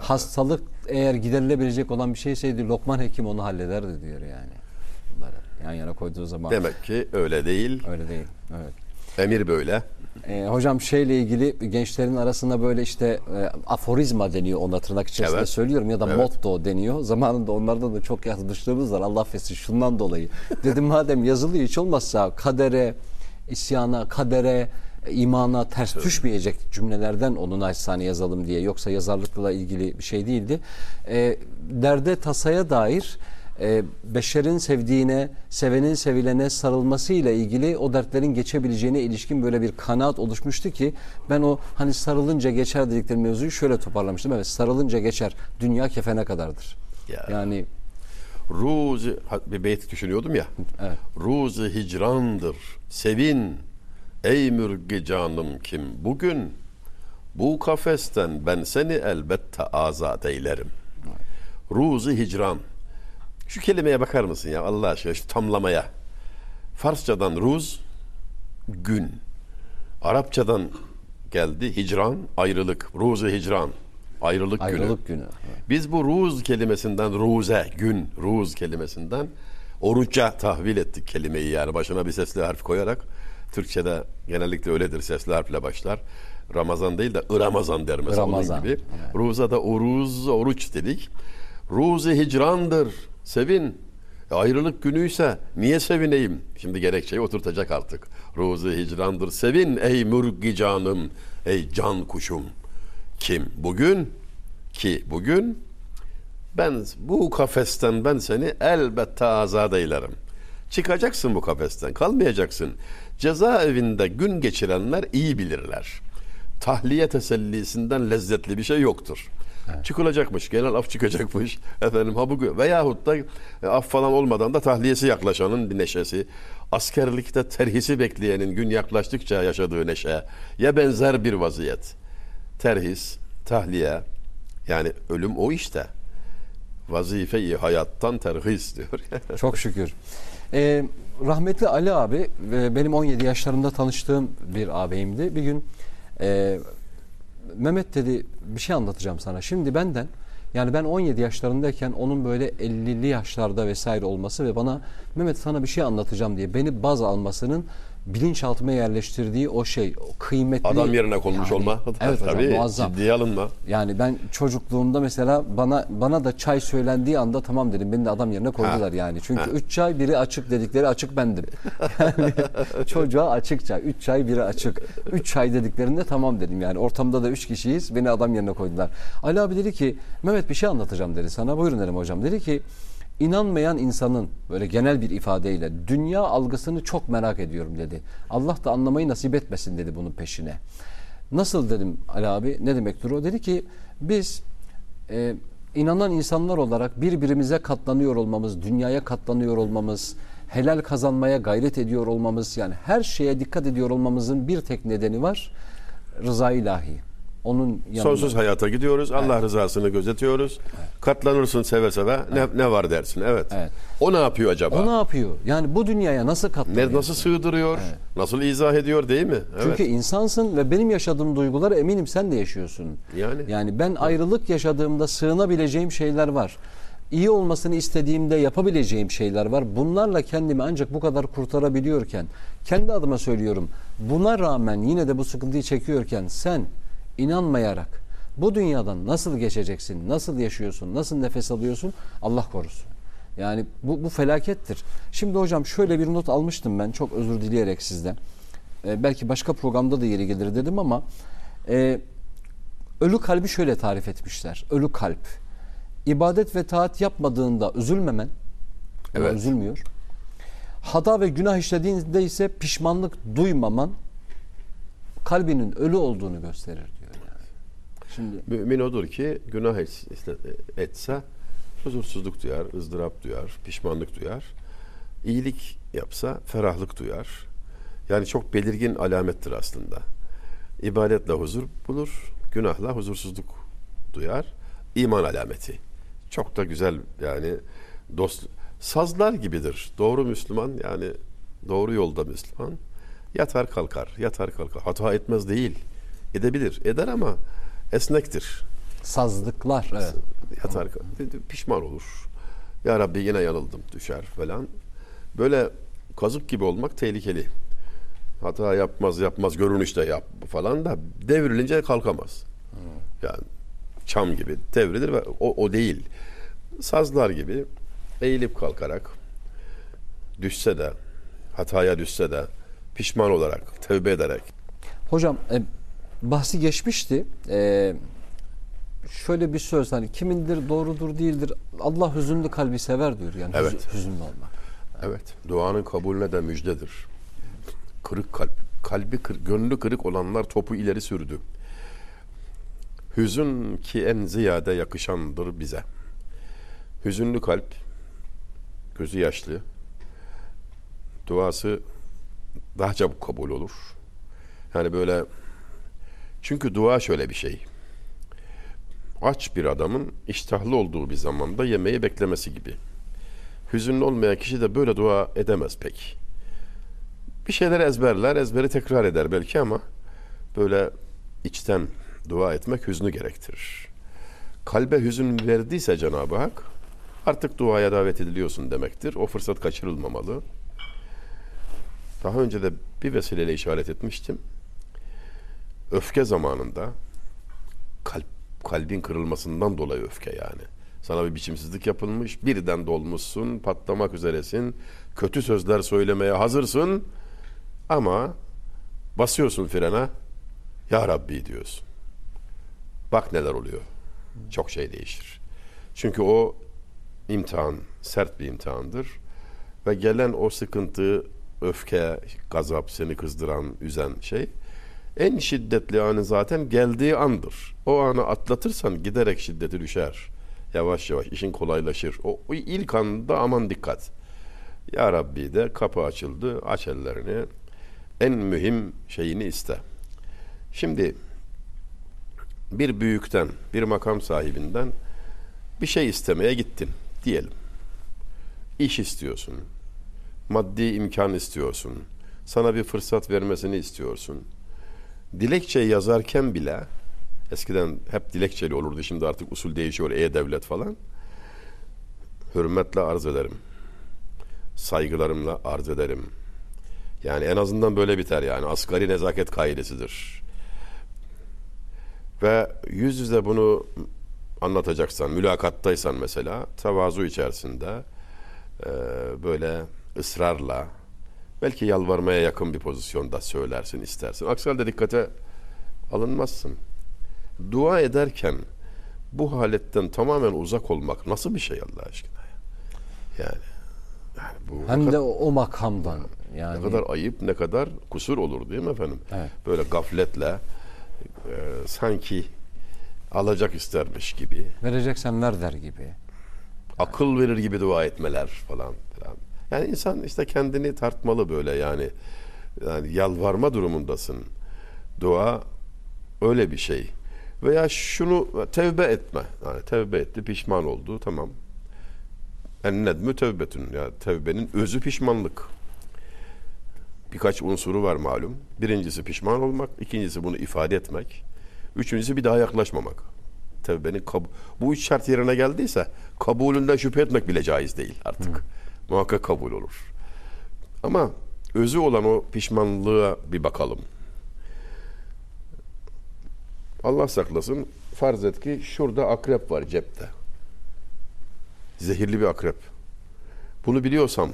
Hastalık eğer giderilebilecek olan bir şeyseydi Lokman Hekim onu hallederdi diyor yani. Bunları yan yana koyduğu zaman Demek ki öyle değil. öyle değil. Evet. Emir böyle. Ee, hocam şeyle ilgili gençlerin arasında böyle işte e, aforizma deniyor ona tırnak içerisinde Evet. söylüyorum ya da Evet. motto deniyor. Zamanında onlardan da çok yazmışlığımız var Allah affetsin şundan dolayı. Dedim madem yazılı hiç olmazsa kadere, isyana, kadere, imana ters düşmeyecek cümlelerden onu naçizane yazalım diye. Yoksa yazarlıkla ilgili bir şey değildi. E, derde tasaya dair e, beşerin sevdiğine, sevenin sevilene sarılmasıyla ilgili o dertlerin geçebileceğine ilişkin böyle bir kanaat oluşmuştu ki ben o hani sarılınca geçer dedikleri mevzuyu şöyle toparlamıştım. Evet sarılınca geçer. Dünya kefene kadardır. Ya. Yani Ruzi bir beyt düşünüyordum ya. Evet. Ruzi hicrandır. Sevin ey mürgi canım kim bugün bu kafesten ben seni elbette azat eylerim. Ruzi hicran. Şu kelimeye bakar mısın ya Allah aşkına şu tamlamaya. Farsçadan ruz gün. Arapçadan geldi hicran ayrılık. Ruzi hicran ayrılık, günü. ayrılık günü. Biz bu ruz kelimesinden ruze, gün, ruz kelimesinden oruca tahvil ettik kelimeyi yani başına bir sesli harf koyarak. Türkçe'de genellikle öyledir sesli harfle başlar. Ramazan değil de Ramazan der mesela Ramazan, onun gibi. evet. Ruza da uruz, oruç dedik. Ruzi hicrandır, sevin. E, ayrılık günüyse niye sevineyim? Şimdi gerekçeyi oturtacak artık. Ruzi hicrandır, sevin ey mürgi canım, ey can kuşum. Kim? Bugün ki bugün ben bu kafesten ben seni elbette azat eylerim. Çıkacaksın bu kafesten, kalmayacaksın. Cezaevinde gün geçirenler iyi bilirler. Tahliye tesellisinden lezzetli bir şey yoktur. Çıkılacakmış, genel af çıkacakmış. Efendim ha bu veyahut da e, af falan olmadan da tahliyesi yaklaşanın bir neşesi. Askerlikte terhisi bekleyenin gün yaklaştıkça yaşadığı neşe ya benzer bir vaziyet terhis, tahliye yani ölüm o işte. Vazife-i hayattan terhis diyor. Çok şükür. Ee, rahmetli Ali abi e, benim 17 yaşlarında tanıştığım bir ağabeyimdi. Bir gün e, Mehmet dedi bir şey anlatacağım sana. Şimdi benden yani ben 17 yaşlarındayken onun böyle 50'li yaşlarda vesaire olması ve bana Mehmet sana bir şey anlatacağım diye beni baz almasının bilinçaltıma yerleştirdiği o şey, o kıymetli. Adam yerine konmuş Yani, olma. Evet hocam Tabii, muazzam. ciddiye alınma. Yani ben çocukluğumda mesela bana bana da çay söylendiği anda tamam dedim. Beni de adam yerine koydular Ha. yani. Çünkü Ha. üç çay biri açık dedikleri açık bendim. Yani çocuğa açık çay. Üç çay biri açık. Üç çay dediklerinde tamam dedim yani. Ortamda da üç kişiyiz. Beni adam yerine koydular. Ali abi dedi ki Mehmet bir şey anlatacağım dedi sana. Buyurun dedim hocam. Dedi ki inanmayan insanın böyle genel bir ifadeyle dünya algısını çok merak ediyorum dedi. Allah da anlamayı nasip etmesin dedi bunun peşine. Nasıl dedim Ali abi ne demektir o? Dedi ki biz e, inanan insanlar olarak birbirimize katlanıyor olmamız, dünyaya katlanıyor olmamız, helal kazanmaya gayret ediyor olmamız yani her şeye dikkat ediyor olmamızın bir tek nedeni var. Rıza ilahi. Onun yanında. Sonsuz hayata gidiyoruz. Allah rızasını gözetiyoruz. Katlanırsın seve seve. Ne, ne var dersin. Evet. Evet. O ne yapıyor acaba? O ne yapıyor? Yani bu dünyaya nasıl katlanıyor? ne, nasıl sığdırıyor? Nasıl izah ediyor değil mi? Evet. Çünkü insansın ve benim yaşadığım duyguları eminim sen de yaşıyorsun. Yani. Yani ben ayrılık yaşadığımda sığınabileceğim şeyler var. İyi olmasını istediğimde yapabileceğim şeyler var. Bunlarla kendimi ancak bu kadar kurtarabiliyorken, kendi adıma söylüyorum. Buna rağmen yine de bu sıkıntıyı çekiyorken sen inanmayarak bu dünyadan nasıl geçeceksin, nasıl yaşıyorsun, nasıl nefes alıyorsun Allah korusun. Yani bu, bu felakettir. Şimdi hocam şöyle bir not almıştım ben çok özür dileyerek sizden. Ee, belki başka programda da yeri gelir dedim ama e, ölü kalbi şöyle tarif etmişler. Ölü kalp. İbadet ve taat yapmadığında üzülmemen, Evet. üzülmüyor. Hata ve günah işlediğinde ise pişmanlık duymaman kalbinin ölü olduğunu gösterir. Şimdi Mümin odur ki günah et- etse huzursuzluk duyar, ızdırap duyar, pişmanlık duyar. İyilik yapsa ferahlık duyar. Yani çok belirgin alamettir aslında. İbadetle huzur bulur, günahla huzursuzluk duyar. İman alameti. Çok da güzel yani dost sazlar gibidir. Doğru Müslüman yani doğru yolda Müslüman yatar kalkar, yatar kalkar. Hata etmez değil. Edebilir. Eder ama esnektir. sazlıklar evet. Yatar pişman olur. Ya Rabbi yine yanıldım düşer falan. Böyle kazık gibi olmak tehlikeli. Hata yapmaz yapmaz görünüşte yap falan da devrilince kalkamaz. Yani çam gibi devrilir ve o, o değil. Sazlar gibi eğilip kalkarak düşse de hataya düşse de pişman olarak tevbe ederek Hocam e, bahsi geçmişti. E, şöyle bir söz hani kimindir doğrudur değildir. Allah hüzünlü kalbi sever diyor yani Evet. hüz- hüzünlü olmak. Evet. Duanın kabulüne de müjdedir. Kırık kalp. Kalbi kır, gönlü kırık olanlar topu ileri sürdü. Hüzün ki en ziyade yakışandır bize. Hüzünlü kalp, gözü yaşlı, duası daha çabuk kabul olur. Yani böyle çünkü dua şöyle bir şey. Aç bir adamın iştahlı olduğu bir zamanda yemeği beklemesi gibi. Hüzünlü olmayan kişi de böyle dua edemez pek. Bir şeyler ezberler, ezberi tekrar eder belki ama böyle içten dua etmek hüznü gerektirir. Kalbe hüzün verdiyse Cenab-ı Hak artık duaya davet ediliyorsun demektir. O fırsat kaçırılmamalı. Daha önce de bir vesileyle işaret etmiştim. Öfke zamanında kalp kalbin kırılmasından dolayı öfke yani. Sana bir biçimsizlik yapılmış, birden dolmuşsun, patlamak üzeresin, kötü sözler söylemeye hazırsın ama basıyorsun frene, Ya Rabbi diyorsun. Bak neler oluyor. Çok şey değişir. Çünkü o imtihan, sert bir imtihandır. Ve gelen o sıkıntı, öfke, gazap, seni kızdıran, üzen şey en şiddetli anı zaten geldiği andır. O anı atlatırsan giderek şiddeti düşer. Yavaş yavaş işin kolaylaşır. O, o ilk anda aman dikkat. Ya Rabbi de kapı açıldı. Aç ellerini. En mühim şeyini iste. Şimdi bir büyükten, bir makam sahibinden bir şey istemeye gittin diyelim. İş istiyorsun. Maddi imkan istiyorsun. Sana bir fırsat vermesini istiyorsun. Dilekçe yazarken bile eskiden hep dilekçeli olurdu. Şimdi artık usul değişiyor. E-Devlet falan. Hürmetle arz ederim. Saygılarımla arz ederim. Yani en azından böyle biter yani. Asgari nezaket kaidesidir. Ve yüz yüze bunu anlatacaksan, mülakattaysan mesela, tevazu içerisinde e, böyle ısrarla, belki yalvarmaya yakın bir pozisyonda söylersin, istersin. Aksi halde dikkate alınmazsın. Dua ederken bu haletten tamamen uzak olmak nasıl bir şey Allah aşkına? ya? Yani, yani bu Hem kadar- de o, o makamdan yani ne kadar ayıp, ne kadar kusur olur değil mi efendim? Evet. Böyle gafletle e, sanki alacak istermiş gibi, vereceksen ver der gibi. akıl verir gibi dua etmeler falan filan. Yani insan işte kendini tartmalı böyle yani. Yani yalvarma durumundasın. Dua öyle bir şey. Veya şunu tevbe etme. Yani tevbe etti, pişman oldu. Tamam. En nedmü tevbetün. Ya tevbenin özü pişmanlık. Birkaç unsuru var malum. Birincisi pişman olmak, ikincisi bunu ifade etmek, üçüncüsü bir daha yaklaşmamak. Tevbenin kab- bu üç şart yerine geldiyse kabulünden şüphe etmek bile caiz değil artık. Muhakkak kabul olur. Ama özü olan o pişmanlığa bir bakalım. Allah saklasın farz et ki şurada akrep var cepte. Zehirli bir akrep. Bunu biliyorsam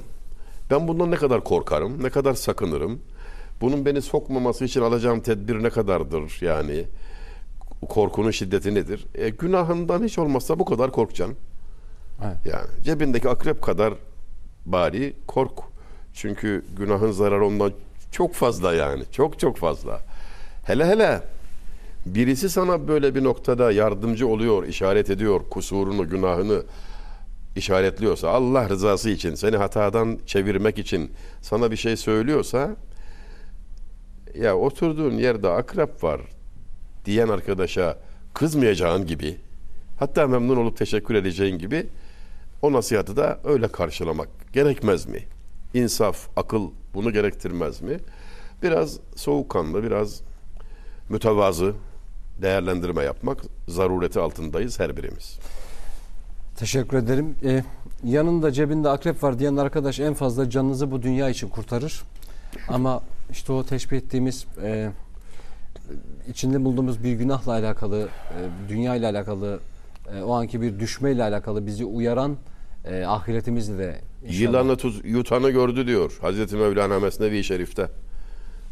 ben bundan ne kadar korkarım, ne kadar sakınırım. Bunun beni sokmaması için alacağım tedbir ne kadardır yani? Korkunun şiddeti nedir? E, günahından hiç olmazsa bu kadar korkacaksın. Evet. Yani cebindeki akrep kadar bari kork. Çünkü günahın zararı ondan çok fazla yani. Çok çok fazla. Hele hele birisi sana böyle bir noktada yardımcı oluyor, işaret ediyor, kusurunu, günahını işaretliyorsa, Allah rızası için, seni hatadan çevirmek için sana bir şey söylüyorsa ya oturduğun yerde akrep var diyen arkadaşa kızmayacağın gibi hatta memnun olup teşekkür edeceğin gibi o nasihatı da öyle karşılamak gerekmez mi? İnsaf, akıl bunu gerektirmez mi? Biraz soğukkanlı, biraz mütevazı değerlendirme yapmak zarureti altındayız her birimiz. Teşekkür ederim. Ee, yanında cebinde akrep var diyen arkadaş en fazla canınızı bu dünya için kurtarır. Ama işte o teşbih ettiğimiz e, içinde bulduğumuz bir günahla alakalı, e, dünya ile alakalı, e, o anki bir düşmeyle alakalı bizi uyaran e, ahiretimizle de inşallah. Yılanı tuz, yutanı gördü diyor Hazreti Mevlana Mesnevi Şerif'te.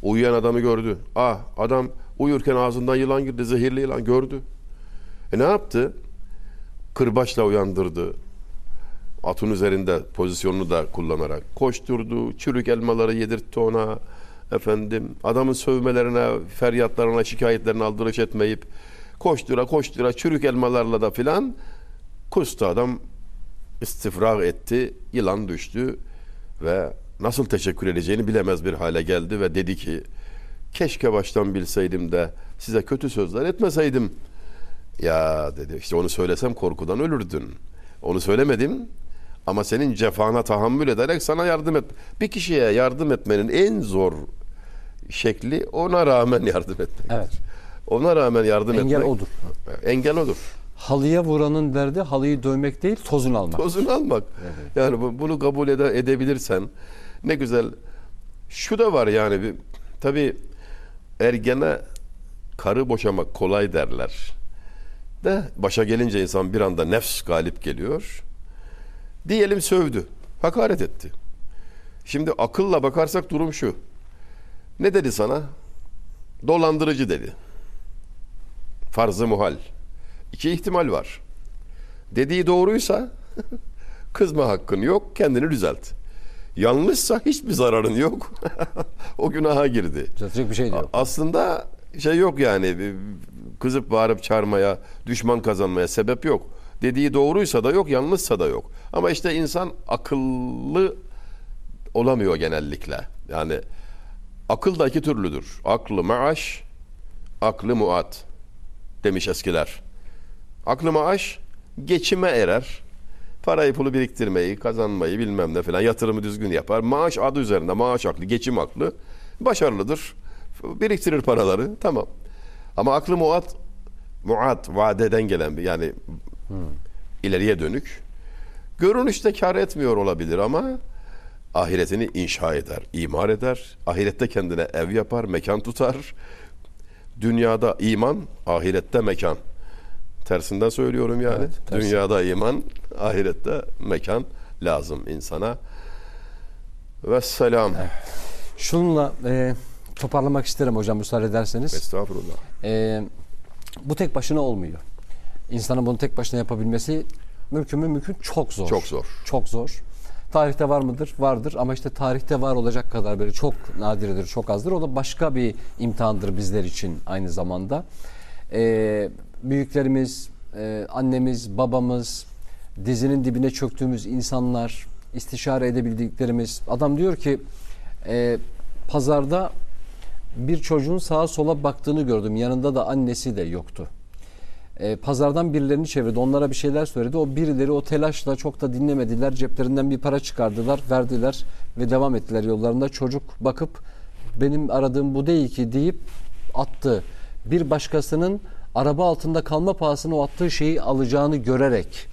Uyuyan adamı gördü. Ah adam uyurken ağzından yılan girdi. Zehirli yılan gördü. E ne yaptı? Kırbaçla uyandırdı. Atın üzerinde pozisyonunu da kullanarak koşturdu. Çürük elmaları yedirtti ona. Efendim adamın sövmelerine, feryatlarına, şikayetlerine aldırış etmeyip koştura koştura çürük elmalarla da filan kustu adam istifrag etti. Yılan düştü ve nasıl teşekkür edeceğini bilemez bir hale geldi ve dedi ki keşke baştan bilseydim de size kötü sözler etmeseydim. Ya dedi işte onu söylesem korkudan ölürdün. Onu söylemedim ama senin cefana tahammül ederek sana yardım et. Bir kişiye yardım etmenin en zor şekli ona rağmen yardım etmek. Evet. Ona rağmen yardım Engel etmek. odur. Engel odur. Halıya vuranın derdi halıyı dövmek değil tozunu almak. Tozunu almak. Yani bu- bunu kabul ede, edebilirsen ne güzel. Şu da var yani bir, tabii ergene karı boşamak kolay derler. De başa gelince insan bir anda nefs galip geliyor. Diyelim sövdü. Hakaret etti. Şimdi akılla bakarsak durum şu. Ne dedi sana? Dolandırıcı dedi. Farzı muhal. İki ihtimal var. Dediği doğruysa kızma hakkın yok, kendini düzelt. Yanlışsa hiçbir zararın yok. o günaha girdi. Düzeltecek bir şey yok. Aslında şey yok yani kızıp bağırıp çağırmaya, düşman kazanmaya sebep yok. Dediği doğruysa da yok, yanlışsa da yok. Ama işte insan akıllı olamıyor genellikle. Yani akıl da iki türlüdür. Aklı maaş, aklı muat demiş eskiler. Aklı maaş geçime erer. Parayı pulu biriktirmeyi, kazanmayı bilmem ne falan yatırımı düzgün yapar. Maaş adı üzerinde maaş aklı, geçim aklı başarılıdır. Biriktirir paraları tamam. Ama aklı muat, muat vadeden gelen bir yani ileriye dönük. Görünüşte kar etmiyor olabilir ama ahiretini inşa eder, imar eder. Ahirette kendine ev yapar, mekan tutar. Dünyada iman, ahirette mekan. Tersinden söylüyorum yani. Evet, tersi. Dünyada iman, ahirette mekan lazım insana. Vesselam. Şununla e, toparlamak isterim hocam müsaade ederseniz. Estağfurullah. E, bu tek başına olmuyor. İnsanın bunu tek başına yapabilmesi mümkün mü mümkün çok zor. Çok zor. Çok zor. Tarihte var mıdır? Vardır ama işte tarihte var olacak kadar böyle çok nadirdir, çok azdır. O da başka bir imtihandır bizler için aynı zamanda. Ee, büyüklerimiz, e, annemiz, babamız, dizinin dibine çöktüğümüz insanlar, istişare edebildiklerimiz. Adam diyor ki e, pazarda bir çocuğun sağa sola baktığını gördüm. Yanında da annesi de yoktu. E, pazardan birilerini çevirdi. Onlara bir şeyler söyledi. O birileri o telaşla çok da dinlemediler. Ceplerinden bir para çıkardılar, verdiler ve devam ettiler yollarında. Çocuk bakıp benim aradığım bu değil ki deyip attı. Bir başkasının araba altında kalma pahasına o attığı şeyi alacağını görerek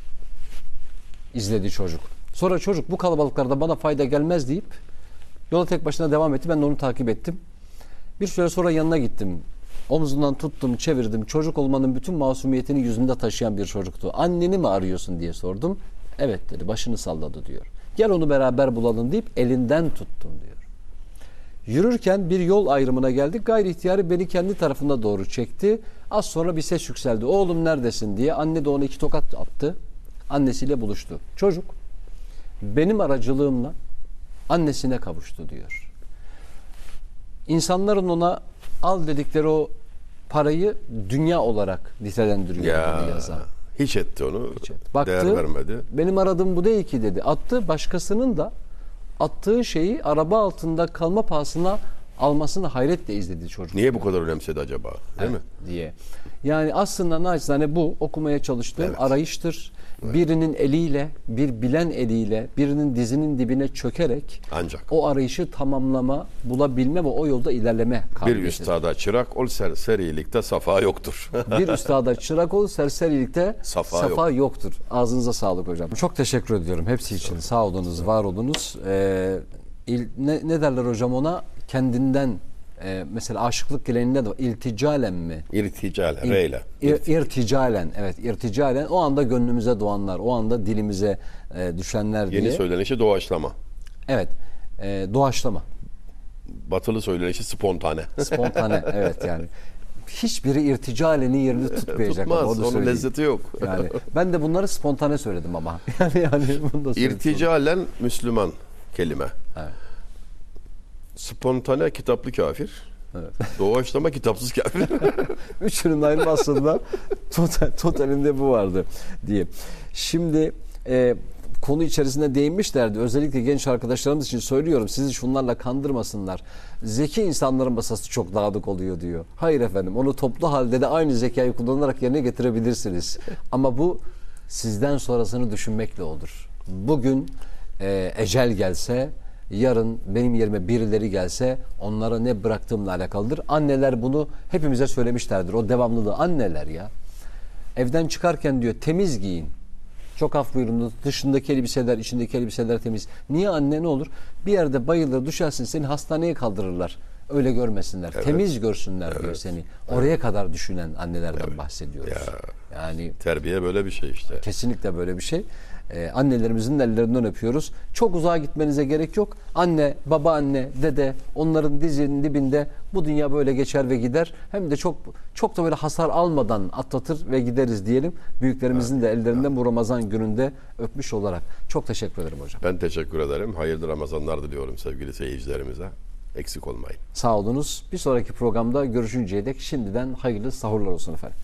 izledi çocuk. Sonra çocuk bu kalabalıklarda bana fayda gelmez deyip yola tek başına devam etti. Ben de onu takip ettim. Bir süre sonra yanına gittim. Omzundan tuttum, çevirdim. Çocuk olmanın bütün masumiyetini yüzünde taşıyan bir çocuktu. Anneni mi arıyorsun diye sordum. Evet dedi. Başını salladı diyor. Gel onu beraber bulalım deyip elinden tuttum diyor. Yürürken bir yol ayrımına geldik. Gayri ihtiyari beni kendi tarafına doğru çekti. Az sonra bir ses yükseldi. Oğlum neredesin diye. Anne de ona iki tokat attı. Annesiyle buluştu. Çocuk benim aracılığımla annesine kavuştu diyor. İnsanların ona al dedikleri o parayı dünya olarak nitelendiriyor Ya hiç etti onu. Baktı, Değer vermedi. benim aradığım bu değil ki dedi. Attı, başkasının da attığı şeyi araba altında kalma pahasına almasını hayretle izledi çocuk Niye bu kadar önemsedi acaba? Değil mi? diye. Yani aslında naçizane bu okumaya çalıştığım Evet. arayıştır. Birinin eliyle, bir bilen eliyle, birinin dizinin dibine çökerek Ancak o arayışı tamamlama, bulabilme ve o yolda ilerleme bir kabiliyeti. üstada çırak ol serserilikte safa yoktur. bir üstada çırak ol, serserilikte Safa safa, yoktur. Ağzınıza sağlık hocam. Çok teşekkür ediyorum hepsi için. Sağ olunuz, var olunuz. Ee, il- ne, ne derler hocam ona? Kendinden e, mesela aşıklık geleneğinde de var. ilticalen mi? İrticale, İl- reyle. İr- irticalen, evet irticalen o anda gönlümüze doğanlar, o anda dilimize e, düşenler Yeni diye. söylenişi doğaçlama. Evet, e, doğaçlama. batılı söylenişi spontane. Spontane evet yani. Hiçbiri irticalenin yerini tutmayacak. Tutmaz. onu Onun lezzeti yok. Yani ben de bunları spontane söyledim ama. Yani yani bunu da. İrticalen Müslüman kelime. Evet. Spontane kitaplı kafir. Evet. Doğaçlama kitapsız kafir. Üçünün ayrımı aslında total, totalinde bu vardı diye. Şimdi e, konu içerisinde değinmişlerdi. Özellikle genç arkadaşlarımız için söylüyorum. Sizi şunlarla kandırmasınlar. Zeki insanların masası çok dağınık oluyor diyor. Hayır efendim onu toplu halde de aynı zekayı kullanarak yerine getirebilirsiniz. Ama bu sizden sonrasını düşünmekle olur. Bugün e, ecel gelse yarın benim yerime birileri gelse onlara ne bıraktığımla alakalıdır. Anneler bunu hepimize söylemişlerdir. O devamlılığı anneler ya. Evden çıkarken diyor temiz giyin. Çok af buyurun dışındaki elbiseler içindeki elbiseler temiz. Niye anne ne olur? Bir yerde bayılır düşersin seni hastaneye kaldırırlar. Öyle görmesinler. Temiz görsünler diyor seni. Oraya kadar düşünen annelerden bahsediyoruz. Yani Terbiye böyle bir şey işte. Kesinlikle böyle bir şey. Ee, annelerimizin ellerinden öpüyoruz. Çok uzağa gitmenize gerek yok. Anne, babaanne, dede onların dizinin dibinde bu dünya böyle geçer ve gider. Hem de çok çok da böyle hasar almadan atlatır ve gideriz diyelim. Büyüklerimizin de ellerinden bu Ramazan gününde öpmüş olarak. Çok teşekkür ederim hocam. Ben teşekkür ederim. Hayırlı Ramazanlar diliyorum sevgili seyircilerimize. Eksik olmayın. Sağ olunuz. Bir sonraki programda görüşünceye dek şimdiden hayırlı sahurlar olsun efendim.